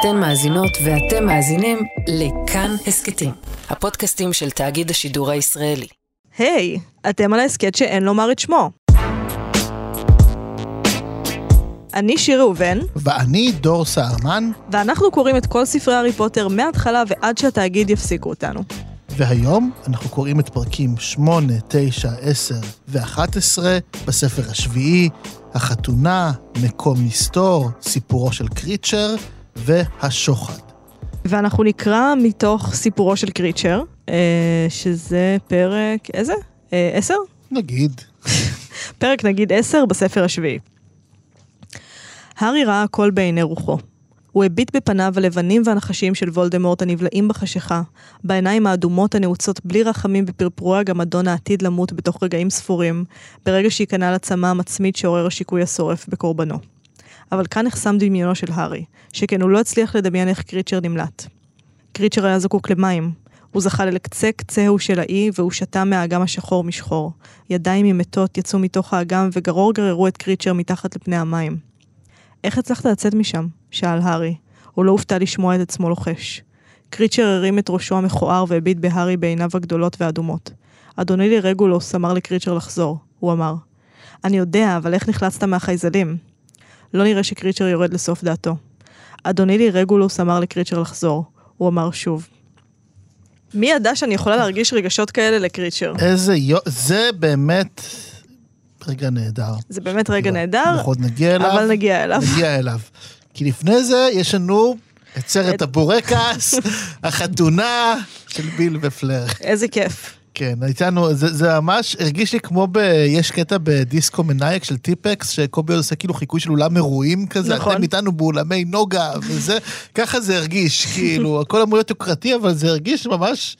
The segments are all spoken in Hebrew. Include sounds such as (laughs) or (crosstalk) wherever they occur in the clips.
אתן מאזינות ואתם מאזינים לכאן הסכתים, הפודקאסטים של תאגיד השידור הישראלי. היי, אתם על ההסכת שאין לומר את שמו. אני שיר ראובן, ואני דור סהרמן, ואנחנו קוראים את כל ספרי הארי פוטר מההתחלה ועד שהתאגיד יפסיקו אותנו. והיום אנחנו קוראים את פרקים 8, 9, 10 ו-11 בספר השביעי, החתונה, מקום מסתור, סיפורו של קריצ'ר והשוחד. ואנחנו נקרא מתוך סיפורו של קריצ'ר, אה, שזה פרק, איזה? אה, עשר? נגיד. (laughs) פרק נגיד עשר בספר השביעי. הארי ראה הכל בעיני רוחו. הוא הביט בפניו הלבנים והנחשים של וולדמורט הנבלעים בחשיכה, בעיניים האדומות הנעוצות בלי רחמים בפרפורי הגמדון העתיד למות בתוך רגעים ספורים, ברגע שייכנע לצמא המצמית שעורר השיקוי השורף בקורבנו. אבל כאן נחסם דמיונו של הארי, שכן הוא לא הצליח לדמיין איך קריצ'ר נמלט. קריצ'ר היה זקוק למים. הוא זכה לקצה קצהו של האי, והוא שתה מהאגם השחור משחור. ידיים ממתות יצאו מתוך האגם וגרור גררו את קריצ'ר מתחת לפני המים. איך הצלחת לצאת משם? שאל הארי. הוא לא הופתע לשמוע את עצמו לוחש. קריצ'ר הרים את ראשו המכוער והביט בהארי בעיניו הגדולות והאדומות. אדוני לי רגולוס אמר לקריצ'ר לחזור, הוא אמר. אני יודע, אבל איך נחלצת מהחייזלים? לא נראה שקריצ'ר יורד לסוף דעתו. אדוני לי רגולוס אמר לקריצ'ר לחזור, הוא אמר שוב. מי ידע שאני יכולה להרגיש רגשות כאלה לקריצ'ר? איזה יו... זה באמת רגע נהדר. זה באמת רגע לא, נהדר, אנחנו עוד נגיע אליו. אבל נגיע אליו. נגיע אליו. כי לפני זה יש לנו את סרט הבורקס, החתונה של ביל ופלר. איזה כיף. כן, איתנו, זה, זה ממש הרגיש לי כמו ב... יש קטע בדיסקו מנייק של טיפקס, שקובי עושה כאילו חיקוי של אולם אירועים כזה, נכון. אתם איתנו באולמי נוגה, וזה, ככה זה הרגיש, כאילו, הכל אמור להיות יוקרתי, אבל זה הרגיש ממש,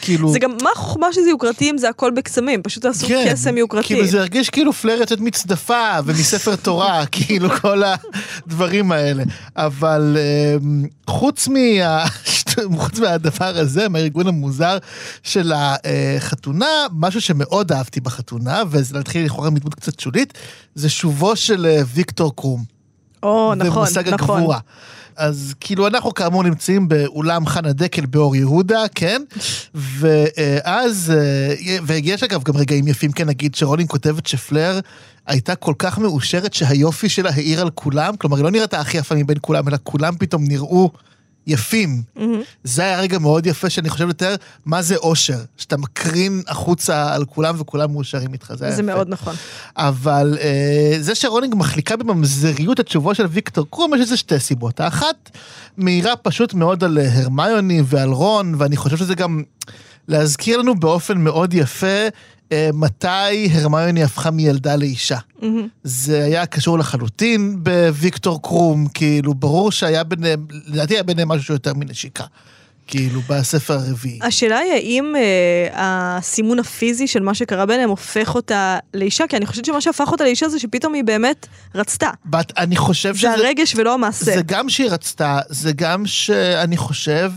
כאילו... זה גם, מה החוכמה שזה יוקרתי אם זה הכל בקסמים? פשוט תעשו קסם יוקרתי. כאילו זה הרגיש כאילו פלר יוצאת מצדפה ומספר תורה, (laughs) כאילו כל הדברים האלה. אבל אמ, חוץ, מה... (laughs) חוץ מהדבר הזה, מהארגון המוזר של החתונה, משהו שמאוד אהבתי בחתונה, וזה להתחיל לכאורה מדמות קצת שולית, זה שובו של אה, ויקטור קרום. או, נכון, במושג נכון. הגבורה. אז כאילו אנחנו כאמור נמצאים באולם חנה דקל באור יהודה, כן? ואז, אה, ויש אגב גם רגעים יפים, כן, נגיד שרולינג כותבת שפלר הייתה כל כך מאושרת שהיופי שלה העיר על כולם, כלומר היא לא נראתה הכי יפה מבין כולם, אלא כולם פתאום נראו יפים. זה היה רגע מאוד יפה שאני חושב לתאר מה זה אושר, שאתה מקרין החוצה על כולם וכולם מאושרים איתך, זה היה זה יפה. מאוד נכון. אבל אה, זה שרולינג מחליקה בממזריות את שובו של ויקטור קרום, יש לזה שתי סיבות. האחת, מאירה פשוט מאוד על אה, הרמיוני ועל רון, ואני חושב שזה גם להזכיר לנו באופן מאוד יפה מתי הרמיוני הפכה מילדה לאישה. זה היה קשור לחלוטין בוויקטור קרום, כאילו, ברור שהיה ביניהם, לדעתי היה ביניהם משהו יותר מנשיקה. כאילו, בספר הרביעי. השאלה היא האם אה, הסימון הפיזי של מה שקרה ביניהם הופך אותה לאישה, כי אני חושבת שמה שהפך אותה לאישה זה שפתאום היא באמת רצתה. בת, אני חושב שזה... זה הרגש ולא המעשה. זה גם שהיא רצתה, זה גם שאני חושב,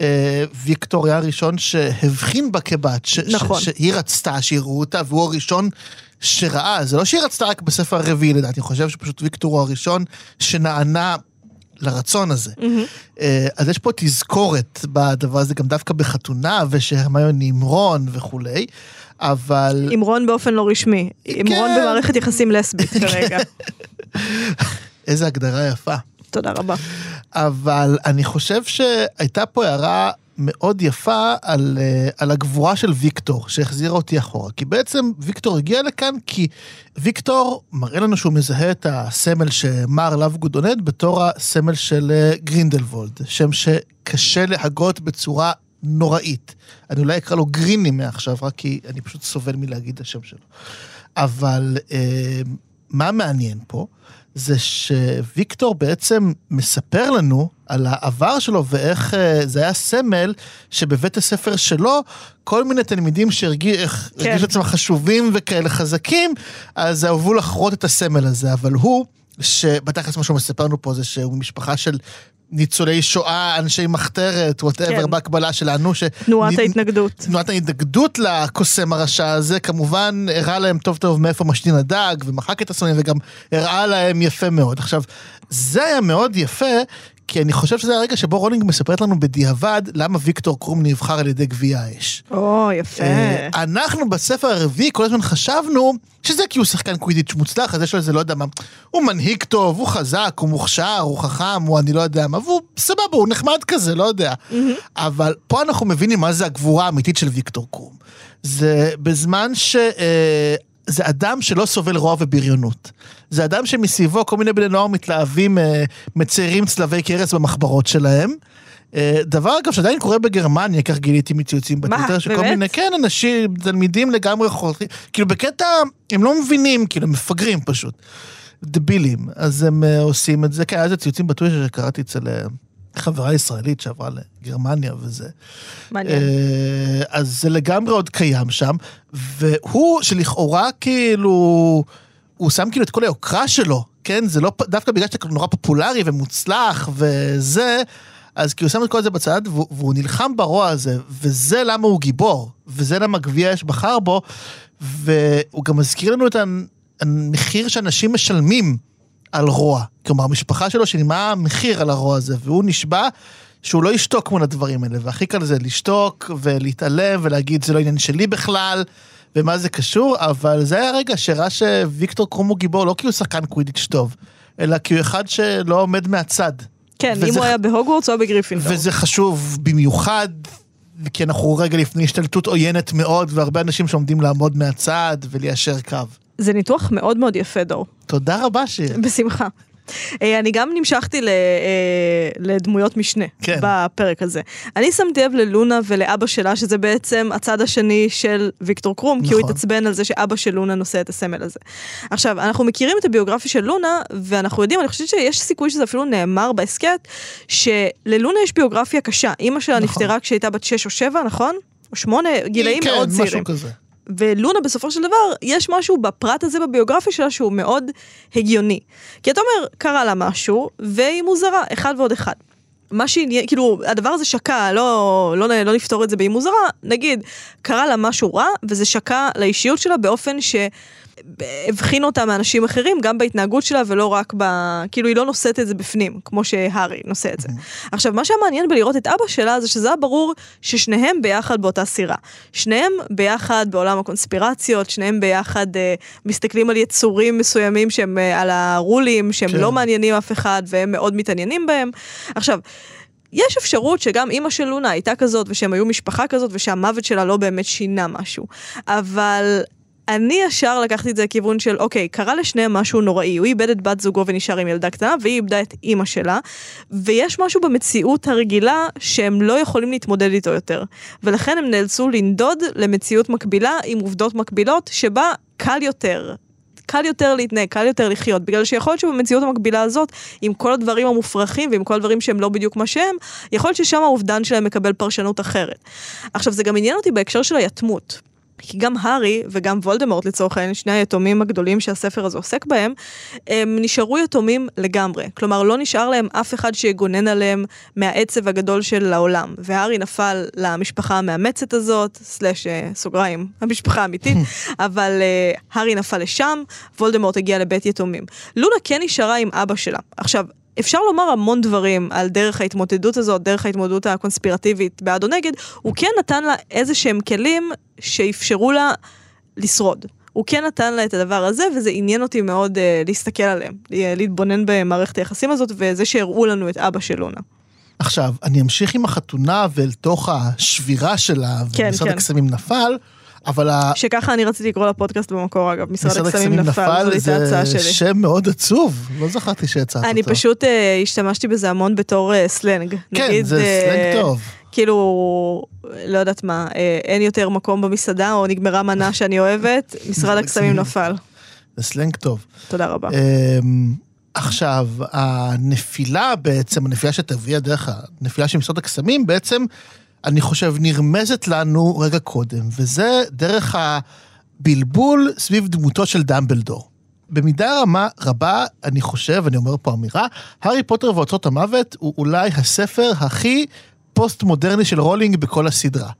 אה, ויקטור היה הראשון שהבחין בה כבת, ש, נכון. ש, שהיא רצתה, שיראו אותה, והוא הראשון שראה, זה לא שהיא רצתה רק בספר הרביעי לדעתי, אני חושב שפשוט ויקטור הוא הראשון שנענה לרצון הזה. אה, אז יש פה תזכורת בדבר הזה, גם דווקא בחתונה, ושהרמיוני עם רון וכולי, אבל... עם רון באופן לא רשמי. עם כן. רון במערכת יחסים לסבית כרגע. (laughs) איזה הגדרה יפה. תודה רבה. אבל אני חושב שהייתה פה הערה מאוד יפה על, אה, על הגבורה של ויקטור, שהחזירה אותי אחורה. כי בעצם ויקטור הגיע לכאן כי ויקטור מראה לנו שהוא מזהה את הסמל שמר לאבגוד עונד בתור הסמל של אה, גרינדלוולד, שם שקשה להגות בצורה נוראית. אני אולי אקרא לו גריני מעכשיו, רק כי אני פשוט סובל מלהגיד את השם שלו. אבל אה, מה מעניין פה? זה שוויקטור בעצם מספר לנו על העבר שלו ואיך אה, זה היה סמל שבבית הספר שלו, כל מיני תלמידים שהרגישו כן. כן. עצמם חשובים וכאלה חזקים, אז אהבו לחרות את הסמל הזה, אבל הוא, שבתכלס מה שהוא מספר לנו פה זה שהוא משפחה של ניצולי שואה, אנשי מחתרת, whatever, כן. בהקבלה שלנו, ש... תנועת נ- ההתנגדות. תנועת ההתנגדות לקוסם הרשע הזה, כמובן הראה להם טוב טוב מאיפה משתין הדג, ומחק את הסמים, וגם הראה להם יפה מאוד. עכשיו, זה היה מאוד יפה, כי אני חושב שזה הרגע שבו רולינג מספרת לנו בדיעבד למה ויקטור קרום נבחר על ידי גביע האש. או, יפה. אה, אנחנו בספר הרביעי כל הזמן חשבנו שזה כי הוא שחקן קווידיץ' מוצלח, אז יש לו איזה לא יודע מה, הוא מנהיג טוב, הוא חזק, הוא מוכשר, הוא חכם, הוא אני לא יודע מה, והוא סבבה, הוא נחמד כזה, לא יודע. אבל פה אנחנו מבינים מה זה הגבורה האמיתית של ויקטור קרום. זה בזמן ש... זה אדם שלא סובל רוע ובריונות. זה אדם שמסביבו כל מיני בני נוער מתלהבים, אה, מציירים צלבי קרס במחברות שלהם. אה, דבר אגב שעדיין קורה בגרמניה, כך גיליתי מציוצים בטוויטר, שכל באמת? מיני, כן, אנשים, תלמידים לגמרי חולכים, כאילו בקטע, הם לא מבינים, כאילו, הם מפגרים פשוט. דבילים, אז הם אה, עושים את זה, כן, היה איזה ציוצים בטוויטר שקראתי אצל חברה ישראלית שעברה לגרמניה וזה. מעניין. אה, אז זה לגמרי עוד קיים שם, והוא שלכאורה כאילו, הוא שם כאילו את כל היוקרה שלו, כן? זה לא דווקא בגלל שאתה נורא פופולרי ומוצלח וזה, אז כאילו הוא שם את כל זה בצד, והוא, והוא נלחם ברוע הזה, וזה למה הוא גיבור, וזה למה גביע אש בחר בו, והוא גם מזכיר לנו את המחיר שאנשים משלמים על רוע. כלומר, המשפחה שלו שילמה מחיר על הרוע הזה, והוא נשבע שהוא לא ישתוק מול הדברים האלה, והכי קל זה לשתוק ולהתעלם ולהגיד זה לא עניין שלי בכלל, ומה זה קשור, אבל זה היה הרגע שראה שוויקטור קרום הוא גיבור לא כי הוא שחקן קווידיץ' טוב, אלא כי הוא אחד שלא עומד מהצד. כן, וזה אם הוא היה בהוגוורטס או בגריפינדור. וזה חשוב במיוחד, כי אנחנו רגע לפני השתלטות עוינת מאוד, והרבה אנשים שעומדים לעמוד מהצד וליישר קו. זה ניתוח מאוד מאוד יפה, דור. תודה רבה שיר. בשמחה. אה, אני גם נמשכתי ל, אה, לדמויות משנה כן. בפרק הזה. אני שמתי לב ללונה ולאבא שלה, שזה בעצם הצד השני של ויקטור קרום, כי הוא נכון. התעצבן על זה שאבא של לונה נושא את הסמל הזה. עכשיו, אנחנו מכירים את הביוגרפיה של לונה, ואנחנו יודעים, אני חושבת שיש סיכוי שזה אפילו נאמר בהסכת, שללונה יש ביוגרפיה קשה. אימא שלה נכון. נפטרה כשהייתה בת 6 או 7, נכון? או 8, גילאים כן, מאוד צעירים. משהו כזה. ולונה בסופו של דבר, יש משהו בפרט הזה בביוגרפיה שלה שהוא מאוד הגיוני. כי אתה אומר, קרה לה משהו, והיא מוזרה, אחד ועוד אחד. מה שעניין, כאילו, הדבר הזה שקע, לא, לא, לא נפתור את זה באי מוזרה, נגיד, קרה לה משהו רע, וזה שקע לאישיות שלה באופן ש... הבחין אותה מאנשים אחרים, גם בהתנהגות שלה ולא רק ב... כאילו היא לא נושאת את זה בפנים, כמו שהארי נושא את זה. עכשיו, מה שמעניין בלראות את אבא שלה זה שזה היה ברור ששניהם ביחד באותה סירה. שניהם ביחד בעולם הקונספירציות, שניהם ביחד אה, מסתכלים על יצורים מסוימים שהם אה, על הרולים, שהם כן. לא מעניינים אף אחד והם מאוד מתעניינים בהם. עכשיו, יש אפשרות שגם אימא של לונה הייתה כזאת, ושהם היו משפחה כזאת, ושהמוות שלה לא באמת שינה משהו. אבל אני ישר לקחתי את זה לכיוון של, אוקיי, קרה לשניהם משהו נוראי, הוא איבד את בת זוגו ונשאר עם ילדה קטנה, והיא איבדה את אימא שלה, ויש משהו במציאות הרגילה שהם לא יכולים להתמודד איתו יותר. ולכן הם נאלצו לנדוד למציאות מקבילה עם עובדות מקבילות, שבה קל יותר. קל יותר להתנהג, קל יותר לחיות, בגלל שיכול להיות שבמציאות המקבילה הזאת, עם כל הדברים המופרכים ועם כל הדברים שהם לא בדיוק מה שהם, יכול להיות ששם האובדן שלהם מקבל פרשנות אחרת. עכשיו, זה גם עניין אותי בהקשר של היתמות. כי גם הארי וגם וולדמורט לצורך העניין, שני היתומים הגדולים שהספר הזה עוסק בהם, הם נשארו יתומים לגמרי. כלומר, לא נשאר להם אף אחד שיגונן עליהם מהעצב הגדול של העולם. והארי נפל למשפחה המאמצת הזאת, סלאש אה, סוגריים, (laughs) המשפחה האמיתית, (laughs) אבל אה, הארי נפל לשם, וולדמורט הגיע לבית יתומים. לונה כן נשארה עם אבא שלה. עכשיו, אפשר לומר המון דברים על דרך ההתמודדות הזאת, דרך ההתמודדות הקונספירטיבית בעד או נגד, הוא כן נתן לה איזה שהם כלים שאפשרו לה לשרוד. הוא כן נתן לה את הדבר הזה, וזה עניין אותי מאוד uh, להסתכל עליהם, להתבונן במערכת היחסים הזאת, וזה שהראו לנו את אבא של לונה. עכשיו, אני אמשיך עם החתונה ואל תוך השבירה שלה, כן, ומשרד כן. הקסמים נפל, אבל שככה אני רציתי לקרוא לפודקאסט במקור, אגב, משרד הקסמים נפל, זאת הייתה הצעה זה שלי. שם מאוד עצוב, לא זכרתי שהצעת אותו. אני פשוט uh, השתמשתי בזה המון בתור uh, סלנג. כן, זה אה, סלנג טוב. כאילו, לא יודעת מה, אה, אין יותר מקום במסעדה, או נגמרה מנה שאני אוהבת, (laughs) משרד הקסמים נפל. זה סלנג טוב. תודה רבה. אמ, עכשיו, הנפילה בעצם, הנפילה שתביא דרך הנפילה של משרד הקסמים, בעצם, אני חושב, נרמזת לנו רגע קודם, וזה דרך הבלבול סביב דמותו של דמבלדור. במידה רמה רבה, אני חושב, אני אומר פה אמירה, הארי פוטר ואוצרות המוות הוא אולי הספר הכי פוסט-מודרני של רולינג בכל הסדרה.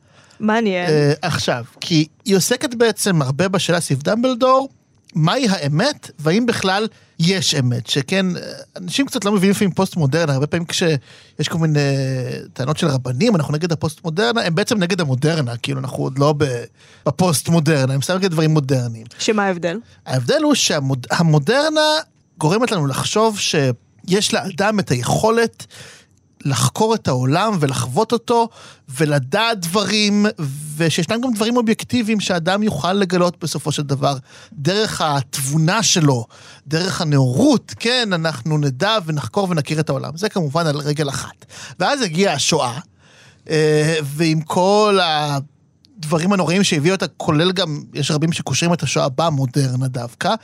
מעניין. אה, עכשיו, כי היא עוסקת בעצם הרבה בשאלה סביב דמבלדור, מהי האמת, והאם בכלל יש אמת. שכן, אנשים קצת לא מבינים לפעמים פוסט-מודרנה, הרבה פעמים כשיש כל מיני טענות של רבנים, אנחנו נגד הפוסט-מודרנה, הם בעצם נגד המודרנה, כאילו אנחנו עוד לא בפוסט-מודרנה, הם סתם נגד דברים מודרניים. שמה ההבדל? ההבדל הוא שהמודרנה גורמת לנו לחשוב שיש לאדם את היכולת לחקור את העולם ולחוות אותו ולדעת דברים, ושישנם גם דברים אובייקטיביים שאדם יוכל לגלות בסופו של דבר, דרך התבונה שלו, דרך הנאורות, כן, אנחנו נדע ונחקור ונכיר את העולם. זה כמובן על רגל אחת. ואז הגיעה השואה, אה, ועם כל ה... הדברים הנוראים שהביאו אותה, כולל גם, יש רבים שקושרים את השואה במודרנה דווקא,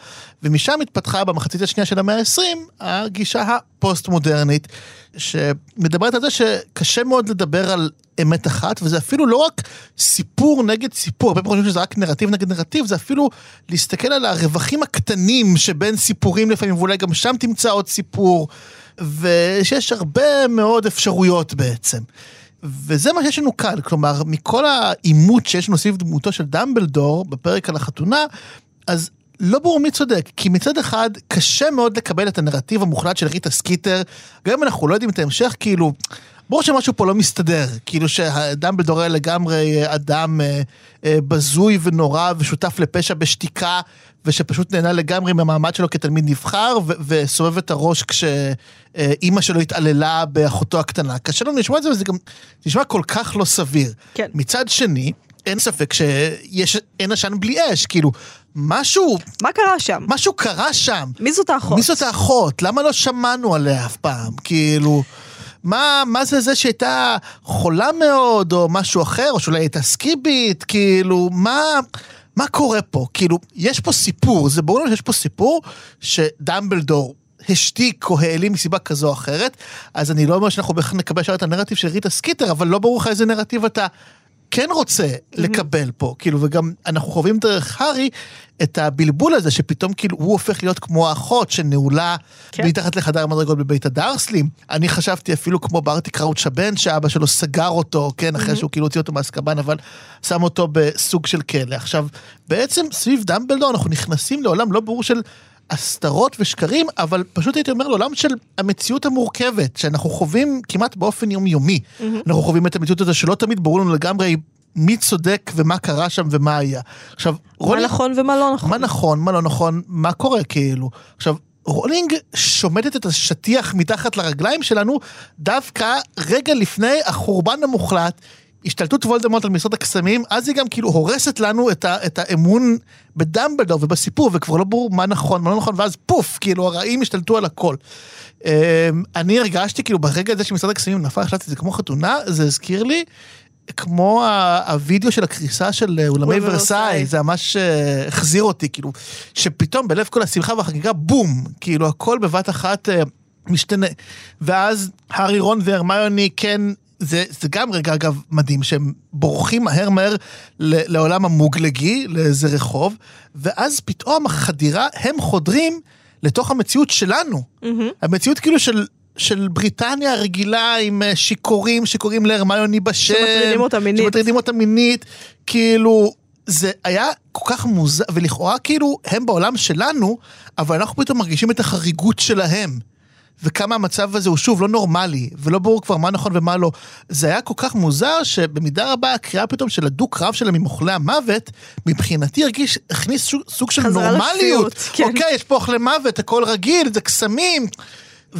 ומשם התפתחה במחצית השנייה של המאה ה-20 הגישה הפוסט-מודרנית, שמדברת על זה שקשה מאוד לדבר על אמת אחת, וזה אפילו לא רק סיפור נגד סיפור, הרבה פעמים חושבים שזה רק נרטיב נגד נרטיב, זה אפילו להסתכל על הרווחים הקטנים שבין סיפורים לפעמים, ואולי גם שם תמצא עוד סיפור, ושיש הרבה מאוד אפשרויות בעצם. וזה מה שיש לנו כאן, כלומר, מכל העימות שיש לנו סביב דמותו של דמבלדור בפרק על החתונה, אז לא ברור מי צודק, כי מצד אחד קשה מאוד לקבל את הנרטיב המוחלט של ריטה סקיטר, גם אם אנחנו לא יודעים את ההמשך, כאילו, ברור שמשהו פה לא מסתדר, כאילו שדמבלדור היה לגמרי אדם אה, אה, בזוי ונורא ושותף לפשע בשתיקה, ושפשוט נהנה לגמרי מהמעמד שלו כתלמיד נבחר, ו- וסובב את הראש כשאימא שלו התעללה באחותו הקטנה. קשה לנו לשמוע את זה, וזה גם נשמע כל כך לא סביר. כן. מצד שני, אין ספק שיש, אין עשן בלי אש, כאילו, משהו, מה קרה שם? משהו קרה שם. מי זאת האחות? מי זאת האחות? למה לא שמענו עליה אף פעם? כאילו, מה, מה זה זה שהייתה חולה מאוד, או משהו אחר, או שאולי הייתה סקיבית, כאילו, מה... מה קורה פה? כאילו, יש פה סיפור, זה ברור לנו שיש פה סיפור שדמבלדור השתיק או העלים מסיבה כזו או אחרת, אז אני לא אומר שאנחנו בהכרח נקבל עכשיו את הנרטיב של ריטה סקיטר, אבל לא ברור לך איזה נרטיב אתה כן רוצה לקבל פה, כאילו, וגם אנחנו חווים דרך הארי את הבלבול הזה, שפתאום כאילו הוא הופך להיות כמו האחות שנעולה כן. מתחת לחדר המדרגות בבית הדרסלים. אני חשבתי אפילו כמו בארטי קראוץ' הבן, שאבא שלו סגר אותו, כן, אחרי שהוא כאילו הוציא אותו מאסקבן, אבל שם אותו בסוג של כלא. עכשיו, בעצם סביב דמבלדור אנחנו נכנסים לעולם לא ברור של... הסתרות ושקרים, אבל פשוט הייתי אומר לעולם של המציאות המורכבת, שאנחנו חווים כמעט באופן יומיומי. Mm-hmm. אנחנו חווים את המציאות הזו שלא תמיד ברור לנו לגמרי מי צודק ומה קרה שם ומה היה. עכשיו, מה רולינג... נכון ומה לא נכון. מה נכון, מה לא נכון, מה קורה כאילו. עכשיו, רולינג שומטת את השטיח מתחת לרגליים שלנו דווקא רגע לפני החורבן המוחלט. השתלטות וולדמורט על משרד הקסמים, אז היא גם כאילו הורסת לנו את, ה, את האמון בדמבלדור ובסיפור, וכבר לא ברור מה נכון, מה לא נכון, ואז פוף, כאילו הרעים השתלטו על הכל. אמ, אני הרגשתי כאילו ברגע הזה שמשרד הקסמים נפל, חשבתי זה כמו חתונה, זה הזכיר לי כמו הווידאו של הקריסה של אה, אולמי ורסאי. זה ממש אה, החזיר אותי, כאילו, שפתאום בלב כל השמחה והחגיגה, בום, כאילו הכל בבת אחת אה, משתנה. ואז הארי רון והרמיוני כן זה, זה גם רגע, אגב, מדהים, שהם בורחים מהר מהר לעולם המוגלגי, לאיזה רחוב, ואז פתאום החדירה, הם חודרים לתוך המציאות שלנו. מהמם. המציאות כאילו של... של בריטניה הרגילה עם אה, שיכורים שקוראים להרמיוני בשם. שמטרידים אותה מינית. שמטרידים אותה מינית. כאילו, זה היה כל כך מוזר, ולכאורה כאילו הם בעולם שלנו, אבל אנחנו פתאום מרגישים את החריגות שלהם. וכמה המצב הזה הוא שוב לא נורמלי, ולא ברור כבר מה נכון ומה לא. זה היה כל כך מוזר, שבמידה רבה הקריאה פתאום של הדו-קרב שלהם עם אוכלי המוות, מבחינתי הרגיש, הכניס סוג, סוג של נורמליות. לשפיות, כן. אוקיי, יש פה אוכלי מוות, הכל רגיל, זה קסמים.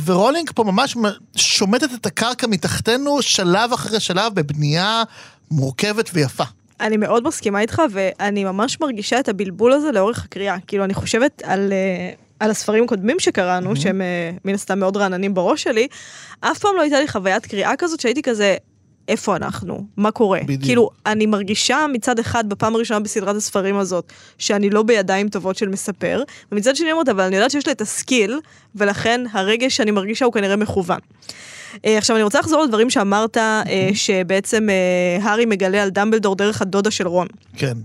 ורולינג פה ממש שומטת את הקרקע מתחתנו שלב אחרי שלב בבנייה מורכבת ויפה. אני מאוד מסכימה איתך, ואני ממש מרגישה את הבלבול הזה לאורך הקריאה. כאילו, אני חושבת על, אה, על הספרים הקודמים שקראנו, שהם אה, מן הסתם מאוד רעננים בראש שלי, אף פעם לא הייתה לי חוויית קריאה כזאת שהייתי כזה, איפה אנחנו? מה קורה? בדיוק. כאילו, אני מרגישה מצד אחד, בפעם הראשונה בסדרת הספרים הזאת, שאני לא בידיים טובות של מספר, ומצד שני אומרת, אבל אני יודעת שיש לה את הסקיל, ולכן הרגש שאני מרגישה הוא כנראה מכוון. אה, עכשיו אני רוצה לחזור לדברים שאמרת, אה, שבעצם הארי מגלה על דמבלדור דרך הדודה של רון. כן.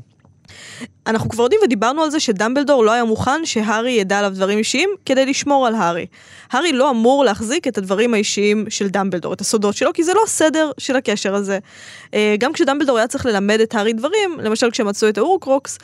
אנחנו כבר יודעים ודיברנו על זה שדמבלדור לא היה מוכן שהארי ידע עליו דברים אישיים כדי לשמור על הארי. הארי לא אמור להחזיק את הדברים האישיים של דמבלדור, את הסודות שלו, כי זה לא הסדר של הקשר הזה. אה, גם כשדמבלדור היה צריך ללמד את הארי דברים, למשל כשמצאו את ההורקרוקס,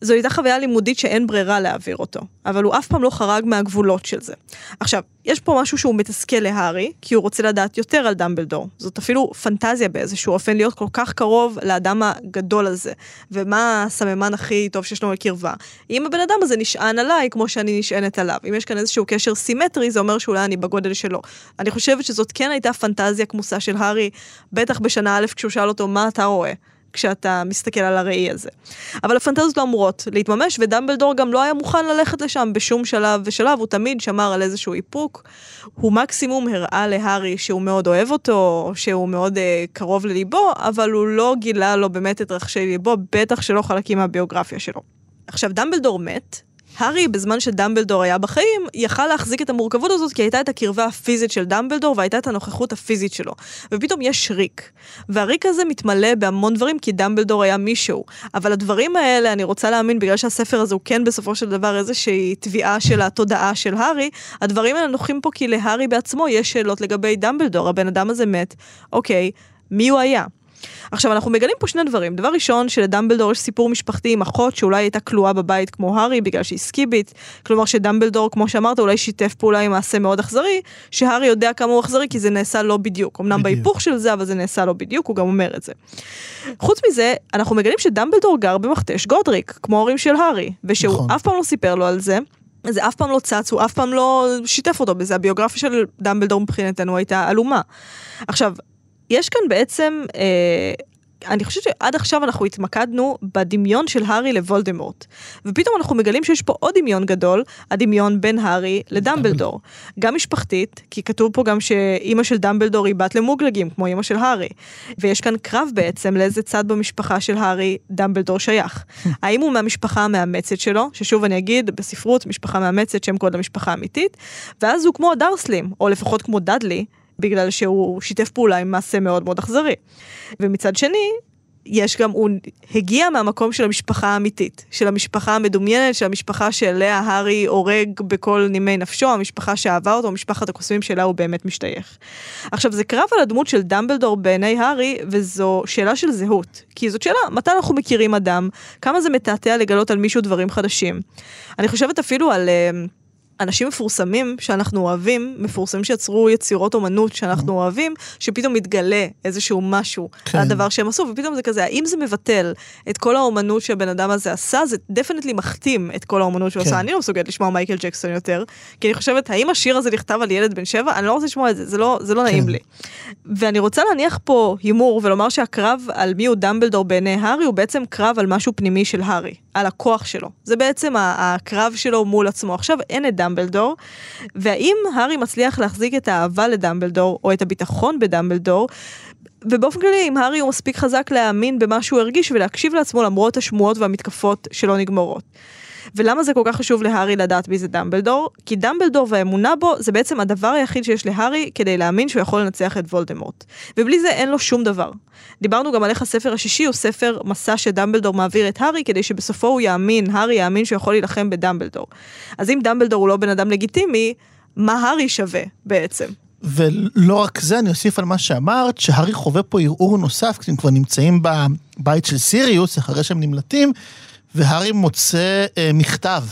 זו הייתה חוויה לימודית שאין ברירה להעביר אותו, אבל הוא אף פעם לא חרג מהגבולות של זה. עכשיו, יש פה משהו שהוא מתסכל להארי, כי הוא רוצה לדעת יותר על דמבלדור. זאת אפילו פנטזיה באיזשהו אופן להיות כל כך קרוב לאדם הגדול הזה, ומה הסממן הכי טוב שיש לו בקרבה. אם הבן אדם הזה נשען עליי כמו שאני נשענת עליו, אם יש כאן איזשהו קשר סימטרי, זה אומר שאולי אני בגודל שלו. אני חושבת שזאת כן הייתה פנטזיה כמוסה של הארי, בטח בשנה א' כשהוא שאל אותו, מה אתה רואה? כשאתה מסתכל על הראי הזה. אבל הפנטזיות לא אמורות להתממש, ודמבלדור גם לא היה מוכן ללכת לשם בשום שלב ושלב, הוא תמיד שמר על איזשהו איפוק. הוא מקסימום הראה להארי שהוא מאוד אוהב אותו, שהוא מאוד uh, קרוב לליבו, אבל הוא לא גילה לו באמת את רחשי ליבו, בטח שלא חלקים מהביוגרפיה שלו. עכשיו, דמבלדור מת, הארי, בזמן שדמבלדור היה בחיים, יכל להחזיק את המורכבות הזאת כי הייתה את הקרבה הפיזית של דמבלדור והייתה את הנוכחות הפיזית שלו. ופתאום יש ריק. והריק הזה מתמלא בהמון דברים כי דמבלדור היה מישהו. אבל הדברים האלה, אני רוצה להאמין, בגלל שהספר הזה הוא כן בסופו של דבר איזושהי תביעה של התודעה של הארי, הדברים האלה נוחים פה כי להארי בעצמו יש שאלות לגבי דמבלדור, הבן אדם הזה מת, אוקיי, מי הוא היה? עכשיו, אנחנו מגלים פה שני דברים. דבר ראשון, שלדמבלדור יש סיפור משפחתי עם אחות שאולי הייתה כלואה בבית כמו הארי בגלל שהיא סקיבית. כלומר שדמבלדור, כמו שאמרת, אולי שיתף פעולה עם מעשה מאוד אכזרי, שהארי יודע כמה הוא אכזרי כי זה נעשה לא בדיוק. אמנם. בהיפוך של זה, אבל זה נעשה לא בדיוק, הוא גם אומר את זה. חוץ מזה, אנחנו מגלים שדמבלדור גר במכתש גודריק, כמו ההורים של הארי, ושהוא נכון. אף פעם לא סיפר לו על זה. זה אף פעם לא צץ, הוא אף פעם לא שיתף אותו בזה, הביוגרפיה של דמבלדור מבחינתנו הייתה עלומה. עכשיו, יש כאן בעצם, אה, אני חושבת שעד עכשיו אנחנו התמקדנו בדמיון של הארי לוולדמורט. ופתאום אנחנו מגלים שיש פה עוד דמיון גדול, הדמיון בין הארי לדמבלדור. גם משפחתית, כי כתוב פה גם שאימא של דמבלדור היא בת למוגלגים, כמו אימא של הארי. ויש כאן קרב בעצם לאיזה צד במשפחה של הארי דמבלדור שייך. האם הוא מהמשפחה המאמצת שלו, ששוב אני אגיד, בספרות, משפחה מאמצת שם קוד למשפחה אמיתית, ואז הוא כמו הדרסלים, או לפחות כמו דאדלי, בגלל שהוא שיתף פעולה עם מעשה מאוד מאוד אכזרי. ומצד שני, יש גם, הוא הגיע מהמקום של המשפחה האמיתית, של המשפחה המדומיינת, של המשפחה שאליה הארי הורג בכל נימי נפשו, המשפחה שאהבה אותו, משפחת הקוסמים שלה הוא באמת משתייך. עכשיו, זה קרב על הדמות של דמבלדור בעיני הארי, וזו שאלה של זהות. כי זאת שאלה, מתי אנחנו מכירים אדם? כמה זה מתעתע לגלות על מישהו דברים חדשים? אני חושבת אפילו על... Uh, אנשים מפורסמים שאנחנו אוהבים, מפורסמים שיצרו יצירות אומנות שאנחנו mm. אוהבים, שפתאום מתגלה איזשהו משהו כן. על הדבר שהם עשו, ופתאום זה כזה, האם זה מבטל את כל האומנות שהבן אדם הזה עשה? זה definitely מכתים את כל האומנות שהוא כן. עשה. אני לא מסוגלת לשמוע מייקל ג'קסון יותר, כי אני חושבת, האם השיר הזה נכתב על ילד בן שבע? אני לא רוצה לשמוע את זה, זה לא, זה לא כן. נעים לי. ואני רוצה להניח פה הימור ולומר שהקרב על מי הוא דמבלדור בעיני הארי הוא בעצם קרב על משהו פנימי של הארי, על הכוח שלו. זה בעצם הקרב שלו מול עצמו. עכשיו אין את דמבלדור, והאם הארי מצליח להחזיק את האהבה לדמבלדור, או את הביטחון בדמבלדור, ובאופן כללי, אם הארי הוא מספיק חזק להאמין במה שהוא הרגיש ולהקשיב לעצמו למרות השמועות והמתקפות שלא נגמרות. ולמה זה כל כך חשוב להארי לדעת מי זה דמבלדור? כי דמבלדור והאמונה בו זה בעצם הדבר היחיד שיש להארי כדי להאמין שהוא יכול לנצח את וולדמורט. ובלי זה אין לו שום דבר. דיברנו גם על איך הספר השישי הוא ספר מסע שדמבלדור מעביר את הארי כדי שבסופו הוא יאמין, הארי יאמין שהוא יכול להילחם בדמבלדור. אז אם דמבלדור הוא לא בן אדם לגיטימי, מה הארי שווה בעצם? ולא רק זה, אני אוסיף על מה שאמרת, שהארי חווה פה ערעור נוסף, כי הם כבר נמצאים בבית של סיריוס, אחרי שהם נמלטים, והארי מוצא אה, מכתב.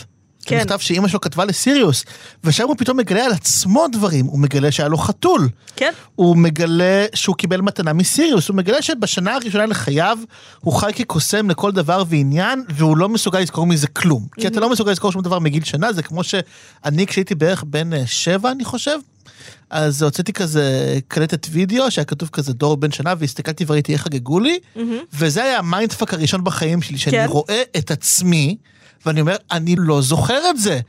כן. מכתב שאימא שלו כתבה לסיריוס, ושם הוא פתאום מגלה על עצמו דברים, הוא מגלה שהיה לו חתול. כן. הוא מגלה שהוא קיבל מתנה מסיריוס, הוא מגלה שבשנה הראשונה לחייו הוא חי כקוסם לכל דבר ועניין, והוא לא מסוגל לזכור מזה כלום. כי אתה לא מסוגל לזכור שום דבר מגיל שנה, זה כמו שאני כשהייתי בערך בן אה, שבע, אני חושב, אז הוצאתי כזה קלטת וידאו שהיה כתוב כזה דור בן שנה והסתכלתי וראיתי איך חגגו לי, mm-hmm. וזה היה ה mindfuck הראשון בחיים שלי, שאני כן. רואה את עצמי, ואני אומר, אני לא זוכר את זה.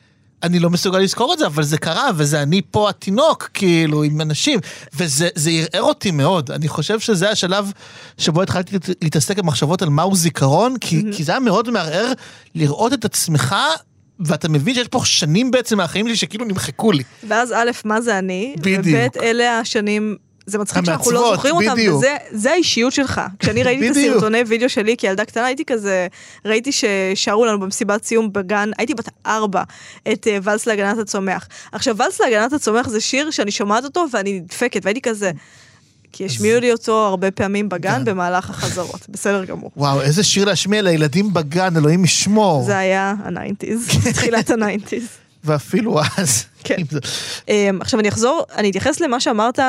אני לא מסוגל לזכור את זה, אבל זה קרה, וזה אני פה התינוק, כאילו, עם אנשים, וזה ערער אותי מאוד. אני חושב שזה השלב שבו התחלתי להתעסק במחשבות על מהו זיכרון, כי, mm-hmm. כי זה היה מאוד מערער לראות את עצמך ואתה מבין שיש פה שנים בעצם מהחיים שלי שכאילו נמחקו לי. ואז א', מה זה אני? בדיוק. וב', אלה השנים זה מצחיק שאנחנו לא זוכרים אותם, וזה האישיות שלך. כשאני ראיתי את הסרטוני וידאו שלי כילדה קטנה, הייתי כזה, ראיתי ששרו לנו במסיבת סיום בגן, הייתי בת ארבע, את uh, ולס להגנת הצומח. עכשיו, ולס להגנת הצומח זה שיר שאני שומעת אותו ואני נדפקת, והייתי כזה, כי השמיעו לי אותו הרבה פעמים בגן כן. במהלך החזרות. (laughs) בסדר גמור. וואו, איזה שיר להשמיע לילדים בגן, אלוהים ישמור. זה היה ה nineties, תחילת ה nineties. ואפילו אז. כן. Um, עכשיו אני אחזור, אני אתייחס למה שאמרת uh,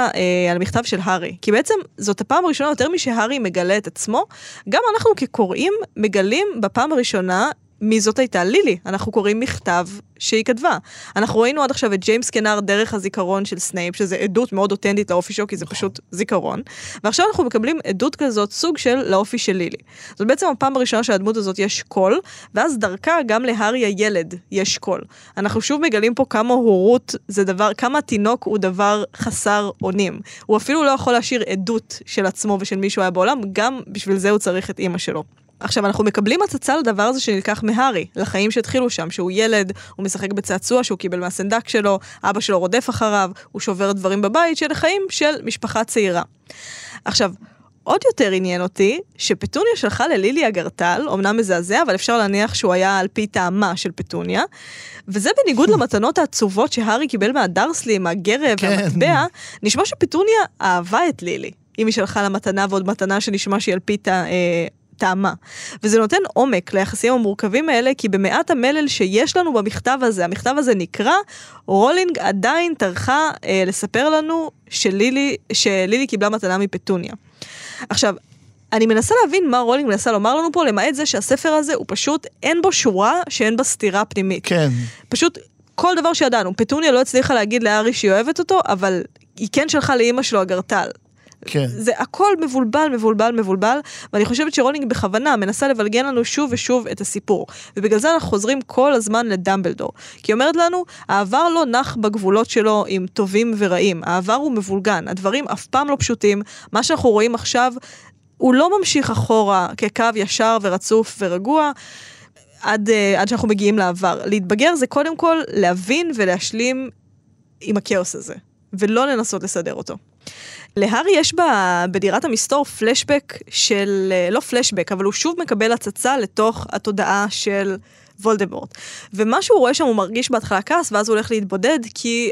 על המכתב של הארי. כי בעצם זאת הפעם הראשונה, יותר משהארי מגלה את עצמו, גם אנחנו כקוראים מגלים בפעם הראשונה מי זאת הייתה לילי. אנחנו קוראים מכתב שהיא כתבה. אנחנו ראינו עד עכשיו את ג'יימס קנר דרך הזיכרון של סנייפ, שזה עדות מאוד אותנטית לאופי שלו, כי זה פשוט זיכרון. ועכשיו אנחנו מקבלים עדות כזאת, סוג של לאופי של לילי. זאת בעצם הפעם הראשונה שלדמות הזאת יש קול, ואז דרכה גם להארי הילד יש קול. אנחנו שוב מגלים פה כמה הורות זה דבר, כמה תינוק הוא דבר חסר אונים. הוא אפילו לא יכול להשאיר עדות של עצמו ושל מישהו היה בעולם, גם בשביל זה הוא צריך את אימא שלו. עכשיו, אנחנו מקבלים הצצה לדבר הזה שנלקח מהארי, לחיים שהתחילו שם, שהוא ילד, הוא משחק בצעצוע שהוא קיבל מהסנדק שלו, אבא שלו רודף אחריו, הוא שובר דברים בבית, של חיים של משפחה צעירה. עכשיו, עוד יותר עניין אותי, שפטוניה שלחה ללילי אגרטל, אמנם מזעזע, אבל אפשר להניח שהוא היה על פי טעמה של פטוניה, וזה בניגוד למתנות העצובות שהארי קיבל מהדרסלי, מהגרב כן. והמטבע, נשמע שפטוניה אהבה את לילי. אם היא שלחה לה מתנה ועוד מתנה שנשמע שהיא על פי אה, טעמה. וזה נותן עומק ליחסים המורכבים האלה, כי במעט המלל שיש לנו במכתב הזה, המכתב הזה נקרא, רולינג עדיין טרחה אה, לספר לנו שלילי, שלילי קיבלה מתנה מפטוניה. עכשיו, אני מנסה להבין מה רולינג מנסה לומר לנו פה, למעט זה שהספר הזה הוא פשוט, אין בו שורה שאין בה סתירה פנימית. כן. פשוט כל דבר שידענו, פטוניה לא הצליחה להגיד לארי שהיא אוהבת אותו, אבל היא כן שלחה לאימא שלו אגרטל. כן. זה הכל מבולבל, מבולבל, מבולבל, ואני חושבת שרולינג בכוונה מנסה לבלגן לנו שוב ושוב את הסיפור. ובגלל זה אנחנו חוזרים כל הזמן לדמבלדור. כי היא אומרת לנו, העבר לא נח בגבולות שלו עם טובים ורעים. העבר הוא מבולגן, הדברים אף פעם לא פשוטים. מה שאנחנו רואים עכשיו, הוא לא ממשיך אחורה כקו ישר ורצוף ורגוע. עד, uh, עד שאנחנו מגיעים לעבר. להתבגר זה קודם כל להבין ולהשלים עם הכאוס הזה, ולא לנסות לסדר אותו. להארי יש בה, בדירת המסתור פלשבק של, אה, לא פלשבק, אבל הוא שוב מקבל הצצה לתוך התודעה של וולדמורט. ומה שהוא רואה שם הוא מרגיש בהתחלה כעס, ואז הוא הולך להתבודד, כי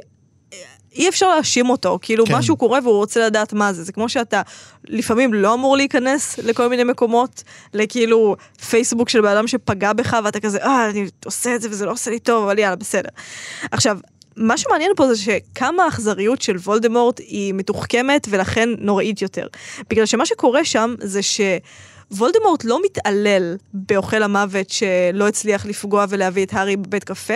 אה, אי אפשר להאשים אותו, כאילו כן. כן. משהו קורה והוא רוצה לדעת מה זה, זה כמו שאתה לפעמים לא אמור להיכנס לכל מיני מקומות, לכאילו פייסבוק של בן אדם שפגע בך ואתה כזה, אה, אני עושה את זה וזה לא עושה לי טוב, אבל יאללה, בסדר. עכשיו, מה שמעניין פה זה שכמה האכזריות של וולדמורט היא מתוחכמת ולכן נוראית יותר. בגלל שמה שקורה שם זה ש... וולדמורט לא מתעלל באוכל המוות שלא הצליח לפגוע ולהביא את הארי בבית קפה,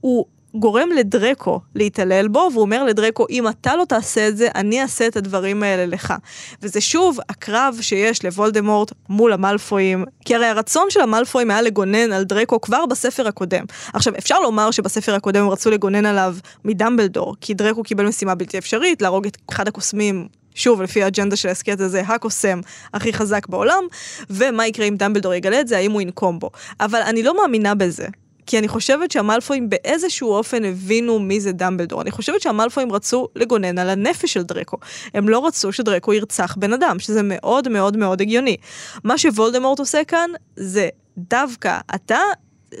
הוא גורם לדרקו להתעלל בו, והוא אומר לדרקו, אם אתה לא תעשה את זה, אני אעשה את הדברים האלה לך. וזה שוב הקרב שיש לוולדמורט מול המלפואים, כי הרי הרצון של המלפואים היה לגונן על דרקו כבר בספר הקודם. עכשיו, אפשר לומר שבספר הקודם הם רצו לגונן עליו מדמבלדור, כי דרקו קיבל משימה בלתי אפשרית, להרוג את אחד הקוסמים שוב, לפי האג'נדה של ההסכת הזה, הקוסם הכי חזק בעולם, ומה יקרה אם דמבלדור יגלה את זה, האם הוא ינקום בו. אבל אני לא מאמינה בזה. כי אני חושבת שהמלפואים באיזשהו אופן הבינו מי זה דמבלדור. אני חושבת שהמלפואים רצו לגונן על הנפש של דרקו. הם לא רצו שדרקו ירצח בן אדם, שזה מאוד מאוד מאוד הגיוני. מה שוולדמורט עושה כאן, זה דווקא אתה